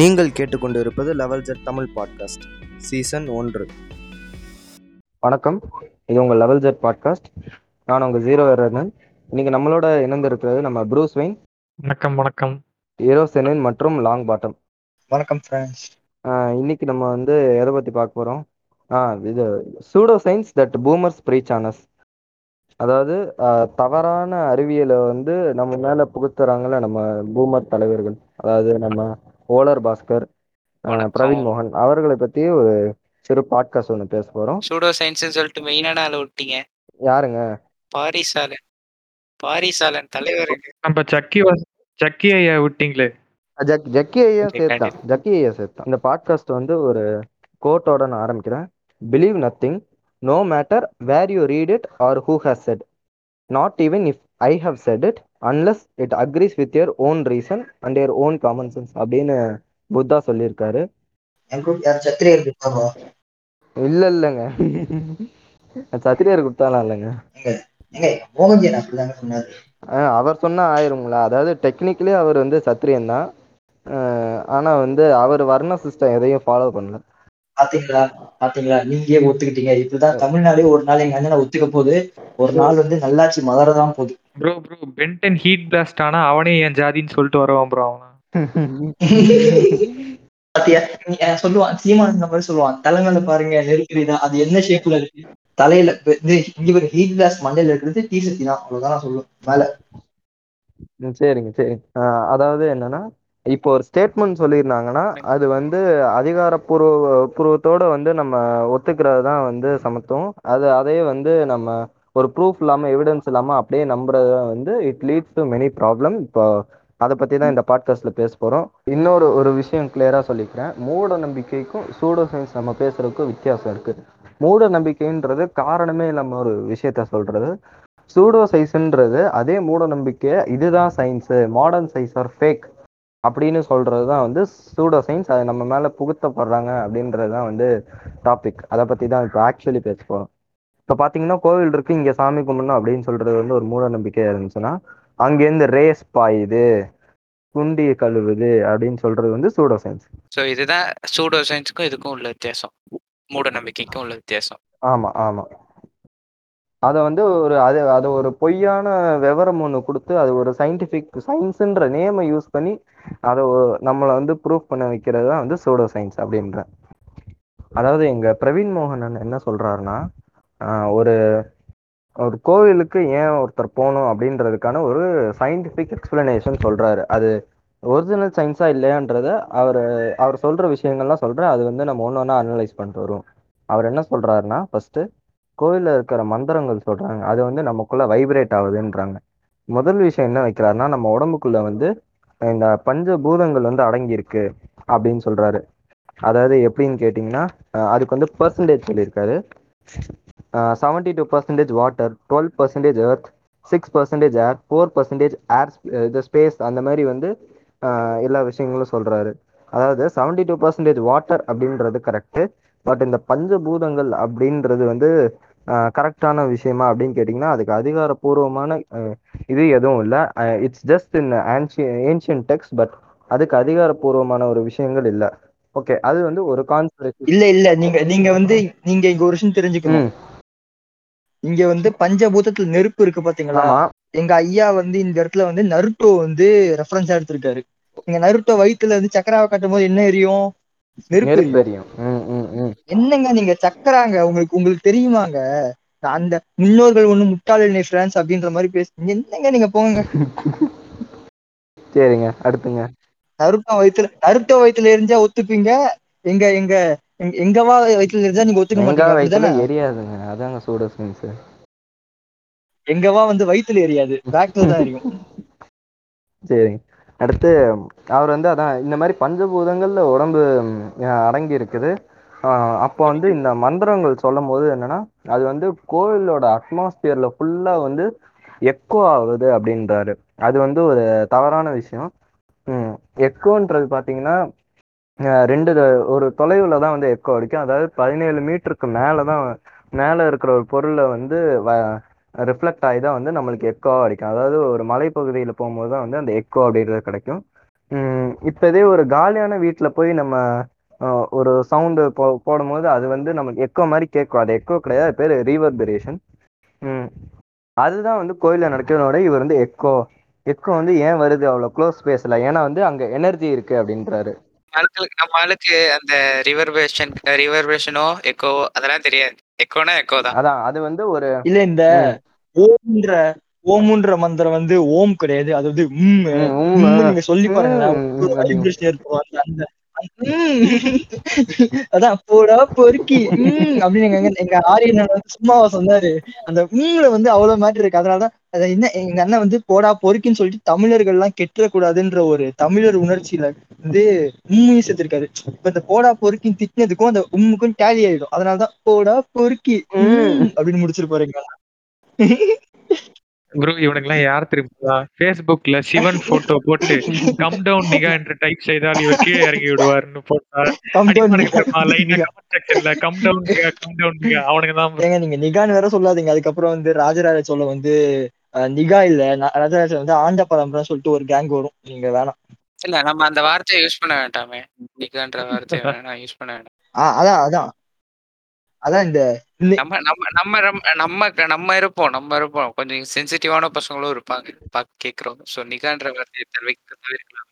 நீங்கள் கேட்டுக்கொண்டிருப்பது level jet Tamil podcast season ஒன்று. வணக்கம். இது உங்கள் லெவல் ஜெட் பாட்காஸ்ட் நான் உங்கள் ஜீரோ எரர்னன் இன்னைக்கு நம்மளோட இணைந்திருக்கிறது நம்ம ப்ரூஸ் வெயின் வணக்கம் வணக்கம். ஹீரோ செனின் மற்றும் லாங் பாட்டம் வணக்கம் ஃப்ரெண்ட்ஸ் இன்னைக்கு நம்ம வந்து எதை பற்றி பார்க்க போகிறோம் ஆ இது pseudo science that boomers preach on us அதாவது தவறான அறிவியலை வந்து நம்ம மேலே புகுத்துறாங்கல்ல நம்ம பூமர் தலைவர்கள். அதாவது நம்ம ஓலர் பாஸ்கர். பிரவீன் மோகன் அவர்களை பற்றி ஒரு சிறு பாட்காஸ்ட் ஒன்று பேச போகிறோம் சூடோ சயின்ஸ்னு சொல்லிட்டு மெயினான ஆளை விட்டீங்க. யாருங்க? பாரிசாலன். பாரிசாலன் தலைவர் நம்ம சக்கி சக்கி ஐயா விட்டீங்களே. ஜக் ஜக்கி ஐயா சேர்த்தான் ஜக்கி ஐயா சேர்த்தான் இந்த பாட்காஸ்ட் வந்து ஒரு கோட்டோட நான் ஆரம்பிக்கிறேன். Believe nothing no matter where you read it or who has said not even if I have said it unless it agrees with your own reason and your own common sense அப்படின்னு புத்தா சொல்லியிருக்காரு. இல்ல இல்லைங்க. சத்திரியர் கொடுத்தாலாம் இல்லைங்க. அவர் சொன்னா ஆயிருங்களா? அதாவது technically அவர் வந்து சத்திரியன் தான். ஆனா வந்து அவர் வர்ண சிஸ்டம் எதையும் ஃபாலோ பண்ணல. பாத்தீங்களா? பாத்தீங்களா? நீங்களே ஒத்துக்கிட்டீங்க. இப்படிதான் தமிழ்நாடே ஒரு நாள் எங்க அண்ணனை ஒத்துக்க போகுது. ஒரு நாள் வந்து நல்லாட்சி மலரதான் போகுது. Bro bro Ben ten heat blast ஆனா அவனே என் ஜாதின்னு சொல்லிட்டு வருவான் ப்ரோ அவன்? பாத்தியா? சொல்லுவான் சீமான் இந்த மாதிரி சொல்லுவான். தலைமையில பாருங்க நெருக்கடிதான். அது என்ன ஷேப்ல இருக்கு? தலையில இங்க ஒரு ஹீட் கிளாஸ் மண்டையில இருக்கிறது டீ சக்தி தான். அவ்வளவுதான் நான் சொல்லுவேன். மேல. ம், சரிங்க சரி. ஆஹ் அதாவது என்னன்னா இப்போ ஒரு ஸ்டேட்மெண்ட் சொல்லியிருந்தாங்கன்னா அது வந்து அதிகாரப்பூர்வ பூர்வத்தோட வந்து நம்ம ஒத்துக்கிறது தான் வந்து சமத்துவம். அது அதே வந்து நம்ம ஒரு ப்ரூஃப் இல்லாமல் எவிடன்ஸ் இல்லாமல் அப்படியே நம்புறது வந்து it leads to many problem இப்போ அதை பற்றி தான் இந்த பாட்காஸ்ட்டில் பேச போகிறோம் இன்னொரு ஒரு விஷயம் கிளியராக சொல்லிக்கிறேன். மூட நம்பிக்கைக்கும் சூடோ சயின்ஸ் நம்ம பேசுகிறதுக்கும் வித்தியாசம் இருக்குது மூட நம்பிக்கைன்றது காரணமே இல்லாம ஒரு விஷயத்த சொல்கிறது சூடோ சைஸ்ன்றது அதே மூட நம்பிக்கை இதுதான் science modern science are fake அப்படின்னு சொல்கிறது தான் வந்து சூடோ சயின்ஸ் அது நம்ம மேலே புகுத்தப்படுறாங்க அப்படின்றது தான் வந்து டாபிக் அதை பற்றி தான் இப்போ ஆக்சுவலி பேச போகிறோம் இப்போ பாத்தீங்கன்னா கோவில் இருக்கு இங்க சாமி கும்பிடணும் அப்படின்னு சொல்றது வந்து ஒரு மூட நம்பிக்கையா இருந்துச்சுன்னா அங்கேருந்து ரேஸ் பாயுது குண்டி கழுவுது அப்படின்னு சொல்றது வந்து சூடோ சயின்ஸ் ஸோ இதுதான் சூடோ சயின்ஸுக்கும் இதுக்கும் உள்ள வித்தியாசம். மூட நம்பிக்கைக்கும் உள்ள வித்தியாசம். ஆமா ஆமா. அதை வந்து ஒரு அது அதை ஒரு பொய்யான விவரம் ஒன்று கொடுத்து அது ஒரு சயின்டிஃபிக் சயின்ஸுன்ற நேமை யூஸ் பண்ணி அதை நம்மளை வந்து ப்ரூஃப் பண்ண வைக்கிறது தான் வந்து சூடோ சயின்ஸ் அப்படின்ற அதாவது எங்க பிரவீன் மோகன் என்ன சொல்றாருன்னா ஆஹ் ஒரு ஒரு கோவிலுக்கு ஏன் ஒருத்தர் போகணும் அப்படின்றதுக்கான ஒரு சயின்டிஃபிக் எக்ஸ்பிளனேஷன் சொல்றாரு. அது ஒரிஜினல் சயின்ஸா இல்லையான்றத அவர் அவர் சொல்ற விஷயங்கள்லாம் சொல்ற அது வந்து நம்ம ஒன்று ஒன்றா அனலைஸ் பண்ணிட்டு வரும் அவர் என்ன சொல்றாருன்னா ஃபர்ஸ்ட் கோவிலில் இருக்கிற மந்திரங்கள் சொல்றாங்க. அது வந்து நமக்குள்ள வைப்ரேட் ஆகுதுன்றாங்க. முதல் விஷயம் என்ன வைக்கிறாருன்னா நம்ம உடம்புக்குள்ள வந்து இந்த பஞ்ச பூதங்கள் வந்து அடங்கியிருக்கு அப்படின்னு சொல்றாரு. அதாவது எப்படின்னு கேட்டிங்கன்னா அதுக்கு வந்து பர்சன்டேஜ் சொல்லியிருக்காரு. Seventy two percentage water twelve percentage earth six percentage air four percentage air இது ஸ்பேஸ் அந்த மாதிரி வந்து அஹ் எல்லா விஷயங்களும் சொல்றாரு. அதாவது செவன்டி டூ பர்சன்டேஜ் வாட்டர் அப்படின்றது கரெக்டு பட் இந்த பஞ்சபூதங்கள் அப்படின்றது வந்து கரெக்டான விஷயமா அப்படின்னு கேட்டிங்கன்னா அதுக்கு அதிகாரப்பூர்வமான அஹ், இது எதுவும் இல்லை. It's just in ancient text but அதுக்கு அதிகாரப்பூர்வமான ஒரு விஷயங்கள் இல்லை. ஓகே அது வந்து ஒரு கான்ஸ்பிரசி இல்ல இல்ல நீங்க நீங்க வந்து நீங்க இங்க ஒரு விஷயம் தெரிஞ்சுக்கணும். இங்க வந்து பஞ்சபூதத்துல நெருப்பு இருக்கு பாத்தீங்களா? எங்க ஐயா வந்து இந்த இடத்துல வந்து நருட்டோ வந்து ரெஃபரன்ஸா எடுத்திருக்காரு. நீங்க நருட்டோ வயித்துல வந்து சக்கராவை காட்டும் போது என்ன எரியும்? நெருப்பு எரியும். என்னங்க நீங்க சக்கராங்க? உங்களுக்கு உங்களுக்கு தெரியுமாங்க? அந்த முன்னோர்கள் ஒண்ணு முட்டாள் இல்லை பிரான்ஸ் அப்படின்ற மாதிரி பேசுறீங்க என்னங்க நீங்க போங்க. சரிங்க அடுத்துங்க. நருட்டோ வயித்துல நருட்டோ வயித்துல எரிஞ்சா ஒத்துப்பீங்க? எங்க எங்க- எங்கவா வயித்துல எரிஞ்சா நீங்க ஒத்துக்க மாட்டீங்க? எரியாதுங்க. அதாங்க சூடோ சயின்ஸ் எங்கவா வந்து வயித்துல எரியாது. பேக்ல தான் எரியும். சரிங்க. அடுத்து அவர் வந்து அதான் இந்த மாதிரி பஞ்சபூதங்கள்ல உடம்பு அடங்கி இருக்குது. அப்போ வந்து இந்த மந்திரங்கள் சொல்லும் போது என்னன்னா அது வந்து கோவிலோட அட்மாஸ்பியர்ல ஃபுல்லா வந்து எக்கோ ஆகுது அப்படின்றாரு. அது வந்து ஒரு தவறான விஷயம். எக்கோன்றது பார்த்தீங்கன்னா அஹ் ரெண்டு ஒரு தொலைவில் தான் வந்து எக்கோ அடிக்கும். அதாவது பதினேழு மீட்டருக்கு மேலே தான் மேலே இருக்கிற ஒரு பொருளை வந்து வ ரிஃப்ளெக்ட் ஆகி தான் வந்து நம்மளுக்கு எக்கோ அடிக்கும். அதாவது ஒரு மலைப்பகுதியில் போகும்போது தான் வந்து அந்த எக்கோ அப்படின்றது கிடைக்கும். இப்போ இதே ஒரு காலியான வீட்டில் போய் நம்ம ஒரு சவுண்டு போ போடும்போது அது வந்து நமக்கு எக்கோ மாதிரி கேட்கும். அது எக்கோ கிடையாது. பேர் ரீவர்பரேஷன் அதுதான் வந்து கோயிலில் நடக்கிறதோட இவர் வந்து எக்கோ எக்கோ வந்து ஏன் வருது அவ்வளோ க்ளோஸ் ஸ்பேஸில் ஏன்னா வந்து அங்கே எனர்ஜி இருக்குது அப்படின்றாரு. ஆட்களுக்கு நம்ம ஆளுக்கு அந்த ரிவர்பரேஷன் ரிவர்பரேஷனோ எக்கோ அதெல்லாம் தெரியாது. எக்கோனா எக்கோ தான். அதான் அது வந்து ஒரு இல்ல இந்த ஓம்ன்ற ஓமுன்ற மந்திரம் வந்து ஓம் கிடையாது. அது வந்து உம் நீங்க சொல்லி பாருங்களேன். அதான் போடா பொறுக்கி. உம் அப்படின்னு எங்க எங்க ஆரியன் வந்து சும்மாவா சொன்னாரு. அந்த உம்ல வந்து அவ்வளவு மேட்டர் இருக்கு. அதனாலதான் அதை என்ன எங்க அண்ணன் வந்து போடா பொறுக்கின்னு சொல்லிட்டு தமிழர்கள் எல்லாம் கெட்டுறக்கூடாதுன்ற ஒரு தமிழர் உணர்ச்சியில வந்து உம்மையும் சேர்த்திருக்காரு இப்ப இந்த போடா பொறுக்கின்னு திட்டினதுக்கும் அந்த உம்முக்கும் டேலி ஆயிடும். அதனாலதான் போடா பொறுக்கி. அப்படின்னு முடிச்சிருப்பாரு எங்க. ப்ரோ இவனுங்கெல்லாம் யார் தெரியுமா? Facebookல சிவன் போட்டோ போட்டு கம் டவுன் நிகா என்று டைப் செய்தால் இவர் கீழே இறங்கி விடுவார்னு போட்டா Come down அடிப்பானுங்க நிகா. தெரியுமா? லைனா கமெண்ட் செக்ஷன்ல come down nigga come down nigga அவனுங்க தான் நீங்க நிகான்னு வேற சொல்லாதீங்க. அதுக்கப்புறம் வந்து ராஜராஜ சோழ வந்து நிகா இல்ல. ராஜராஜ வந்து ஆண்ட பரம்பரை சொல்லிட்டு ஒரு கேங் வரும். நீங்க வேணாம். இல்ல நம்ம அந்த வார்த்தையை யூஸ் பண்ண வேண்டாமே. நிகான்ற வார்த்தையை வேணா யூஸ் பண்ண வேண்டாம். ஆ, அதான் அதான். அதான் இந்த நம்ம நம்ம நம்ம நம்ம- இருப்போம் நம்ம இருப்போம். கொஞ்சம் சென்சிட்டிவான பசங்களும் இருப்பாங்க. பாக்க கேக்குறோம். சோ நிகான்ற வார்த்தையை தவிர்க்க தவிர்க்கலாம்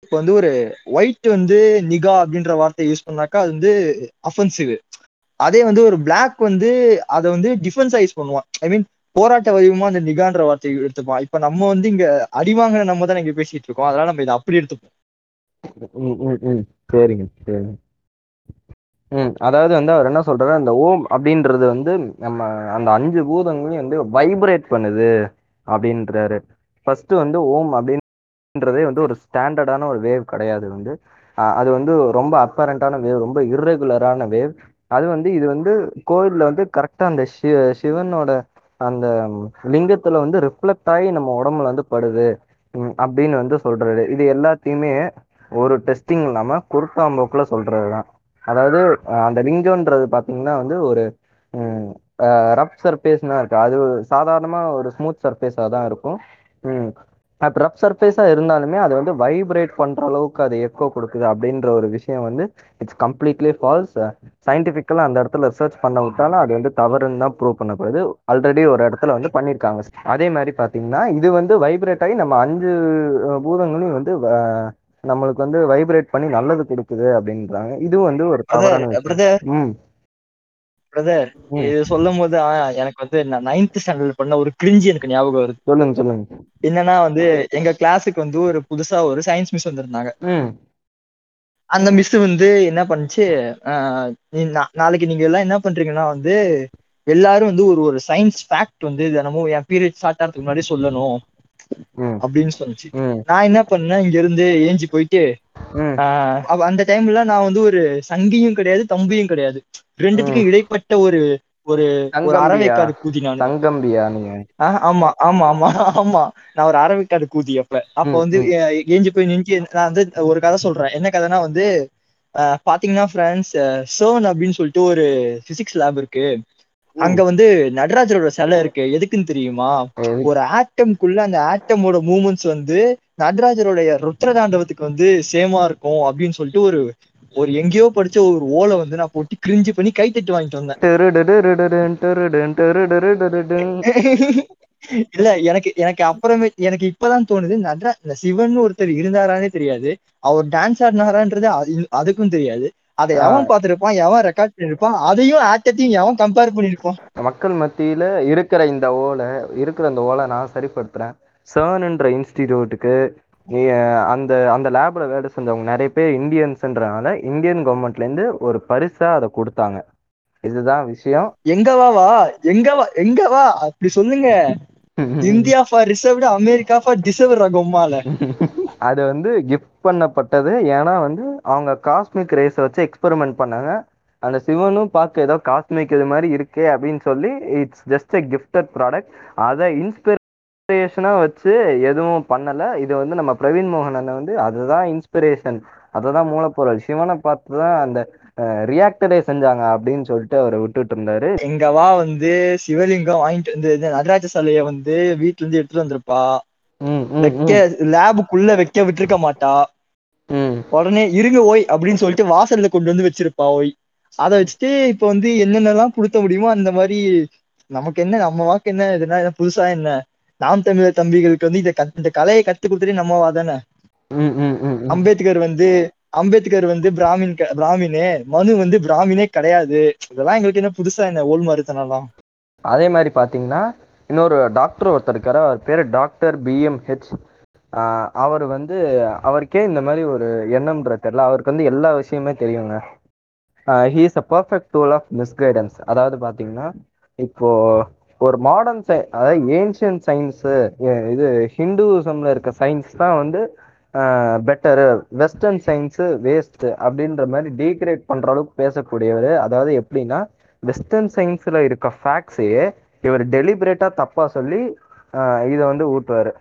இப்ப வந்து ஒரு ஒயிட் வந்து நிகா அப்படின்ற வார்த்தையை யூஸ் பண்ணாக்கா அது வந்து அஃபென்சிவ் அதே வந்து ஒரு Black வந்து அதை வந்து டிஃபென்ஸா யூஸ் பண்ணுவான். ஐ மீன் போராட்ட வடிவமா அந்த நிகான்ற வார்த்தையை எடுத்துப்பான். இப்ப நம்ம வந்து இங்க அடிவாங்கின நம்ம தான் இங்க பேசிட்டு இருக்கோம். அதனால நம்ம இதை அப்படி எடுத்துப்போம். ம், ம், ம். சரிங்க சரிங்க. ம். அதாவது வந்து அவர் என்ன சொல்றாரு? அந்த ஓம் அப்படின்றது வந்து நம்ம அந்த அஞ்சு பூதங்களையும் வந்து வைப்ரேட் பண்ணுது அப்படின்றாரு. ஃபர்ஸ்ட் வந்து ஓம் அப்படின்றதே வந்து ஒரு ஸ்டாண்டர்டான ஒரு வேவ் கிடையாது வந்து. அது வந்து ரொம்ப அப்பரண்டான வேவ் ரொம்ப இர்ரெகுலரான வேவ் அது வந்து இது வந்து கோயிலில் வந்து கரெக்டாக அந்த ஷி சிவனோட அந்த லிங்கத்தில் வந்து ரிஃப்ளெக்ட் ஆகி நம்ம உடம்புல வந்து படுது. அப்படின்னு வந்து சொல்றாரு. இது எல்லாத்தையுமே ஒரு டெஸ்டிங் இல்லாமல் குருட்டாம்போக்கில் சொல்றது தான் அதாவது அந்த லிங்கம்ன்றது பார்த்தீங்கன்னா வந்து ஒரு ரப் சர்ஃபேஸ்னா இருக்கு. அது சாதாரணமாக ஒரு ஸ்மூத் சர்ஃபேஸாக தான் இருக்கும். அப்போ ரப் சர்ஃபேஸாக இருந்தாலுமே அது வந்து வைப்ரேட் பண்ணுற அளவுக்கு அது எக்கோ கொடுக்குது அப்படின்ற ஒரு விஷயம் வந்து இட்ஸ் கம்ப்ளீட்லி ஃபால்ஸ் சயின்டிஃபிக்கலாக அந்த இடத்துல ரிசர்ச் பண்ண விட்டாலும் அது வந்து தவறுன்னு தான் ப்ரூவ் பண்ணப்படுது. ஆல்ரெடி ஒரு இடத்துல வந்து பண்ணியிருக்காங்க அதே மாதிரி பார்த்தீங்கன்னா இது வந்து வைப்ரேட் ஆகி நம்ம அஞ்சு பூதங்களையும் வந்து நம்மளுக்கு வந்து வைப்ரேட் பண்ணி நல்லது கொடுக்குது அப்படின்றாங்க. இதுவும் வந்து ஒரு பிரதர். இது சொல்லும் போது எனக்கு வந்து நான் நைன்த் ஸ்டாண்டர்ட் பண்ண ஒரு கிரிஞ்சி எனக்கு ஞாபகம் வருது. சொல்லுங்க சொல்லுங்க. என்னன்னா வந்து எங்க கிளாஸுக்கு வந்து ஒரு புதுசா ஒரு சயின்ஸ் மிஸ் வந்திருந்தாங்க. அந்த மிஸ் வந்து என்ன பண்ணுச்சு நாளைக்கு நீங்க எல்லாம் என்ன பண்றீங்கன்னா வந்து எல்லாரும் வந்து ஒரு ஒரு சயின்ஸ் ஃபேக்ட் வந்து தினமும் என் பீரியட் ஸ்டார்ட் ஆகிறதுக்கு முன்னாடி சொல்லணும். அப்படின்னு சொன்னுச்சு நான் என்ன பண்ணேன்? இங்க இருந்து ஏஞ்சி போயிட்டு அந்த டைம்ல நான் வந்து ஒரு சங்கியும் கிடையாது தம்பியும் கிடையாது. ரெண்டுத்துக்கும் இடைப்பட்ட ஒரு ஒரு ஒரு அறவைக்காடு கூதி நான். தங்கம்பியா நீங்க ஆமா ஆமா ஆமா ஆமா. நான் ஒரு அரவிக்காடு கூதி அப்ப. அப்ப வந்து ஏஞ்சி போய் நின்று நான் வந்து ஒரு கதை சொல்றேன். என்ன கதைனா வந்து பாத்தீங்கன்னா ஃப்ரெண்ட்ஸ் சோன் அப்படின்னு சொல்லிட்டு ஒரு பிசிக்ஸ் லேப் இருக்கு. அங்க வந்து நடராஜரோட சிலை இருக்கு. எதுக்குன்னு தெரியுமா? ஒரு ஆட்டம்குள்ள அந்த ஆட்டமோட மூமெண்ட்ஸ் வந்து நடராஜருடைய ருத்ரதாண்டவத்துக்கு வந்து சேமா இருக்கும் அப்படின்னு சொல்லிட்டு ஒரு ஒரு எங்கேயோ படிச்ச ஒரு ஓலை வந்து நான் போட்டு கிரிஞ்சு பண்ணி கைத்தட்டு வாங்கிட்டு வந்தேன். இல்ல எனக்கு எனக்கு அப்புறமே எனக்கு இப்பதான் தோணுது நடரா இந்த சிவன் ஒருத்தர் இருந்தாரானே தெரியாது. அவர் டான்ஸ் ஆடினாரான்றது அது- அதுக்கும் தெரியாது. அதை எவன் பார்த்திருப்பான்? எவன் ரெக்கார்ட் பண்ணிருப்பான் அதையும் ஆட்டத்தையும் எவன் கம்பேர் பண்ணிருப்பான் மக்கள் மத்தியில இருக்கிற இந்த ஓலை இருக்கிற அந்த ஓலை நான் சரிப்படுத்துறேன். சர்ன்ன்ற இன்ஸ்டிடியூட்டுக்கு அந்த அந்த லேப்ல வேலை செஞ்சவங்க நிறைய பேர் இந்தியன்ஸ்ன்றனால இந்தியன் கவர்மெண்ட்ல இருந்து ஒரு பரிசா அதை கொடுத்தாங்க. இதுதான் விஷயம். எங்க வா வா எங்க வா எங்க வா? அப்படி சொல்லுங்க. India for reserved America for deserve ரகம்மால. அது வந்து கிஃப்ட் பண்ணப்பட்டது. ஏன்னா வந்து அவங்க காஸ்மிக் ரேஸை வச்சு எக்ஸ்பெரிமெண்ட் பண்ணாங்க. அந்த சிவனும் பார்க்க ஏதோ காஸ்மிக் இது மாதிரி இருக்கே அப்படின்னு சொல்லி it's just a gifted product அதை இன்ஸ்பிரேஷனாக வச்சு எதுவும் பண்ணலை. இது வந்து நம்ம பிரவீன் மோகன் அண்ணன் வந்து அதுதான் இன்ஸ்பிரேஷன் அதை தான் மூலப்பொருள். சிவனை பார்த்து தான் அந்த ரியாக்டரே செஞ்சாங்க அப்படின்னு சொல்லிட்டு அவரை விட்டுட்டு இருந்தாரு. எங்கவா வந்து சிவலிங்கம் வாங்கிட்டு வந்து இந்த நடராஜ சிலைய வந்து வீட்டுல இருந்து எடுத்துட்டு வந்திருப்பா. வைக்க லேபுக்குள்ள வைக்க விட்டுருக்க மாட்டா. உடனே இருங்க ஓய் அப்படின்னு சொல்லிட்டு வாசல்ல கொண்டு வந்து வச்சிருப்பா ஓய். அதை வச்சுட்டு இப்ப வந்து என்னென்னலாம் புடுத்த முடியுமோ அந்த மாதிரி நமக்கு என்ன நம்ம வாக்கு என்ன இதுனா புதுசா என்ன? நாம் தமிழர் தம்பிகளுக்கு வந்து இந்த கத்- இந்த கலையை கத்து கொடுத்துட்டு நம்மவா தானே. அம்பேத்கர் வந்து அம்பேத்கர் வந்து பிராமின் பிராமினே மனு வந்து பிராமினே கிடையாது. இதெல்லாம் எங்களுக்கு என்ன புதுசா என்ன ஓல் மருத்தனெல்லாம் அதே மாதிரி பார்த்தீங்கன்னா இன்னொரு டாக்டர் ஒருத்தர் இருக்காரு. அவர் பேர் டாக்டர் பிஎம்ஹெச் அவர் வந்து அவருக்கே இந்த மாதிரி ஒரு எண்ணம்ன்ற தெரியல. அவருக்கு வந்து எல்லா விஷயமே தெரியுங்க. He is a perfect tool of misguidance அதாவது பார்த்தீங்கன்னா இப்போ ஒரு மாடர்ன் சை அதாவது ஏன்ஷியன் சயின்ஸு இது ஹிந்துசம்ல இருக்க சயின்ஸ் தான் வந்து பெட்டரு வெஸ்டர்ன் சயின்ஸு வேஸ்ட்டு அப்படின்ற மாதிரி டீக்ரேட் பண்ணுற அளவுக்கு பேசக்கூடியவர். அதாவது எப்படின்னா வெஸ்டர்ன் சயின்ஸில் இருக்க ஃபேக்ட்ஸையே இவர் டெலிபரேட்டா தப்பா சொல்லி ஆஹ் இதை வந்து ஊட்டுவாரு.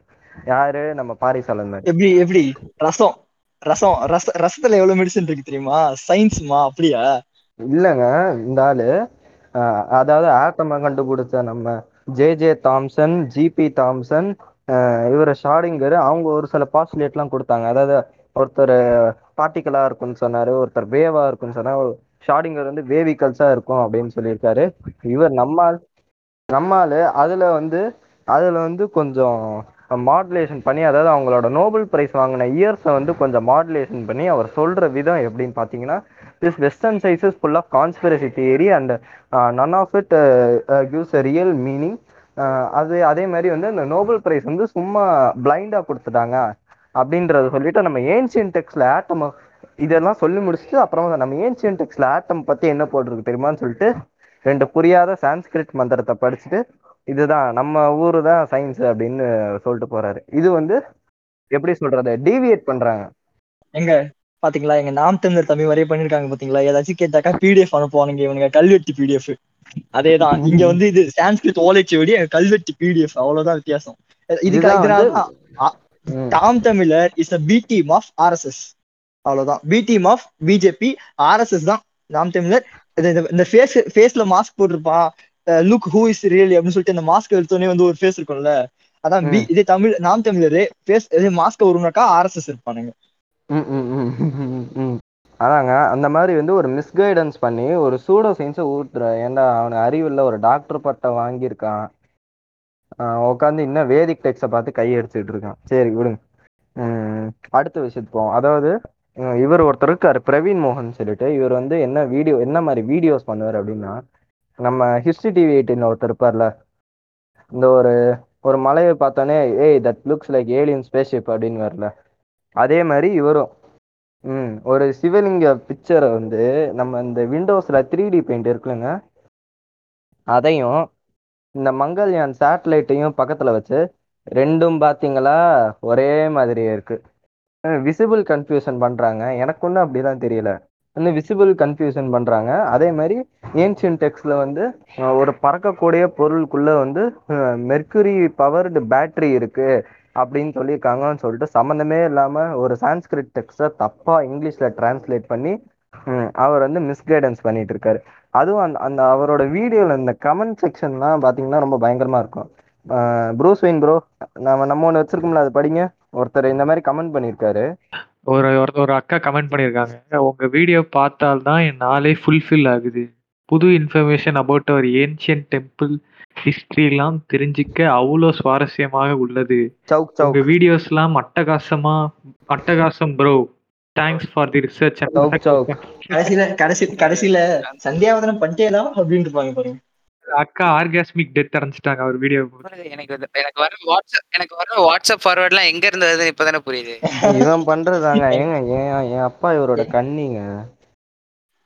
யாரு? நம்ம பாரிசாலன் எப்படி எப்படி? ரசம். ரசம் ரச ரசத்துல எவ்வளவு மெடிசன் இருக்கு தெரியுமா? சயின்ஸ்மா அப்படியா? இல்லைங்க இந்த ஆளு அதாவது ஆட்டமை கண்டுபிடிச்ச நம்ம J J Thomson G P Thomson இவர் ஷாடிங்கர் அவங்க ஒரு சில பாஸ்லேட்லாம் கொடுத்தாங்க. அதாவது ஒருத்தர் பார்ட்டிக்கலா இருக்கும்னு சொன்னாரு ஒருத்தர் வேவா இருக்கும்னு சொன்னாரு ஷாடிங்கர் வந்து வேவிக்கல்ஸா இருக்கும் அப்படின்னு சொல்லியிருக்காரு. இவர் நம்மால் நம்மால் அதுல வந்து அதுல வந்து கொஞ்சம் மாடுலேஷன் பண்ணி அதாவது அவங்களோட நோபல் பிரைஸ் வாங்கின இயர்ஸை வந்து கொஞ்சம் மாடுலேஷன் பண்ணி அவர் சொல்ற விதம் எப்படின்னு பார்த்தீங்கன்னா this western sizes full of conspiracy theory and none of it gives a real meaning அது அதே மாதிரி வந்து அந்த நோபல் பிரைஸ் வந்து சும்மா பிளைண்டாக கொடுத்துட்டாங்க அப்படின்றத சொல்லிட்டு நம்ம ஏன்சியன் டெக்ஸ்ட்ல ஆட்டம் இதெல்லாம் சொல்லி முடிச்சுட்டு அப்புறமா நம்ம ஏன்சியன் டெக்ஸ்ட்ல ஆட்டம் பத்தி என்ன போட்டிருக்கு தெரியுமான்னு சொல்லிட்டு ரெண்டு புரியாத சான்ஸ்கிரிட் மந்திரத்தை படிச்சுட்டு இதுதான் நம்ம ஊரு தான் சயின்ஸ் அப்படின்னு சொல்லிட்டு போறாரு. இது வந்து எப்படி சொல்றது? டீவியேட் பண்றாங்க. எங்க? பாத்தீங்களா? எங்க நாம் தமிழர் தம்பி வரைய பண்ணிருக்காங்க பாத்தீங்களா? ஏதாச்சும் கேட்டாக்கா பிடிஎஃப் அனுப்புவானுங்க இவனுங்க. கல்வெட்டு பிடிஎஃப் அதேதான். இங்க வந்து இது சான்ஸ்கிரிட் ஓலைச்சுவடி எங்க கல்வெட்டு பிடிஎஃப் அவ்வளவுதான் வித்தியாசம். இதுக்கு இதுதான் இதனால வந்து- தான் ஆ- ம். Tom Tamilar is a B team of RSS அவ்வளவுதான். B team of BJP RSS தான். நாம் தமிழர் இந்த ஃபேஸ் ஃபேஸ்ல மாஸ்க் போட்டிருப்பான். லுக் ஹூ இஸ் ரியலி அப்படின்னு சொல்லிட்டு இந்த மாஸ்க் எடுத்தோடனே வந்து ஒரு ஃபேஸ் இருக்கும்ல. அதான் பி. இதே தமிழ் நாம் தமிழர் ஃபேஸ் மாஸ்க் வரும்னாக்கா ஆர்எஸ்எஸ் இருப்பானுங்க. அதாங்க அந்த மாதிரி வந்து ஒரு மிஸ்கைடன்ஸ் பண்ணி ஒரு சூடோ சயின்ஸை ஊத்துற. ஏன்டா அவன அறிவில்ல ஒரு டாக்டர் பட்டம் வாங்கியிருக்கான். உட்காந்து இன்னும் வேதிக் டெக்ஸை பார்த்து கை அடிச்சுட்டு இருக்கான். சரி விடுங்க. அடுத்த விஷயத்துக்கு போவோம். அதாவது இவர் ஒருத்தர் இருக்காரு பிரவீன் மோகன் சொல்லிட்டு. இவர் வந்து என்ன வீடியோ என்ன மாதிரி வீடியோஸ் பண்ணுவார் அப்படின்னா நம்ம ஹிஸ்ட்ரி டிவி எயிட்டின் ஒருத்தர் இருப்பார்ல இந்த ஒரு ஒரு மலையை பார்த்தோன்னே ஏய் that looks like alien spaceship அப்படின்னு வரல அதே மாதிரி இவரும் ம் ஒரு சிவலிங்க பிக்சரை வந்து நம்ம இந்த விண்டோஸில் த்ரீ டி பெயிண்ட் இருக்குல்லங்க அதையும் இந்த மங்கள்யான் சேட்டலைட்டையும் பக்கத்தில் வச்சு ரெண்டும் பார்த்தீங்களா ஒரே மாதிரியே இருக்குது விசிபிள் கன்ஃபியூஷன் பண்ணுறாங்க எனக்கு ஒன்றும் அப்படிதான் தெரியல. வந்து விசிபிள் கன்ஃபியூஷன் பண்ணுறாங்க அதே மாதிரி ஏன்ஷியன் டெக்ஸ்ட்ல வந்து ஒரு பறக்கக்கூடிய பொருளுக்குள்ள வந்து மெர்க்குரி பவர்டு பேட்டரி இருக்கு அப்படின்னு சொல்லியிருக்காங்கன்னு சொல்லிட்டு சம்மந்தமே இல்லாமல் ஒரு சான்ஸ்கிரிட் டெக்ஸ்டை தப்பாக இங்கிலீஷில் டிரான்ஸ்லேட் பண்ணி அவர் வந்து மிஸ்கைடன்ஸ் பண்ணிட்டு இருக்காரு அதுவும் அந்த அந்த அவரோட வீடியோவில் இந்த கமெண்ட் செக்ஷன்லாம் பார்த்தீங்கன்னா ரொம்ப பயங்கரமாக இருக்கும். ப்ரூஸ் வெயின் ப்ரோ நம்ம நம்ம ஒன்று வச்சிருக்கோம்ல அது படிங்க. ஒருத்தர் இந்த மாதிரி கமெண்ட் பண்ணியிருக்காரு. ஒரு ஒரு ஒரு அக்கா கமெண்ட் பண்ணியிருக்காங்க. உங்க வீடியோ பார்த்தால்தான் என் நாளே ஃபுல்ஃபில் ஆகுது. புது information about our ancient temple ஹிஸ்டரிலாம் தெரிஞ்சுக்க அவ்வளோ சுவாரஸ்யமாக உள்ளது. உங்க வீடியோஸ்லாம் அட்டகாசமா அட்டகாசம் bro thanks for the research கடைசியில கடைசி கடைசியில சந்தியாவதனம் பண்ணிட்டேலாம் அப்படின்னு இருப்பாங்க பாருங்க. அக்கா ஆர்காஸ்மிக் டெத் அடைஞ்சிட்டாங்க அவர் வீடியோ எனக்கு எனக்கு வர வாட்ஸ்அப் எனக்கு வர வாட்ஸ்அப் ஃபார்வர்ட்லாம் எங்க இருந்து வருதுன்னு இப்பதானே புரியுது. இவன் பண்றதாங்க ஏங்க ஏன் என் அப்பா இவரோட கண்ணிங்க.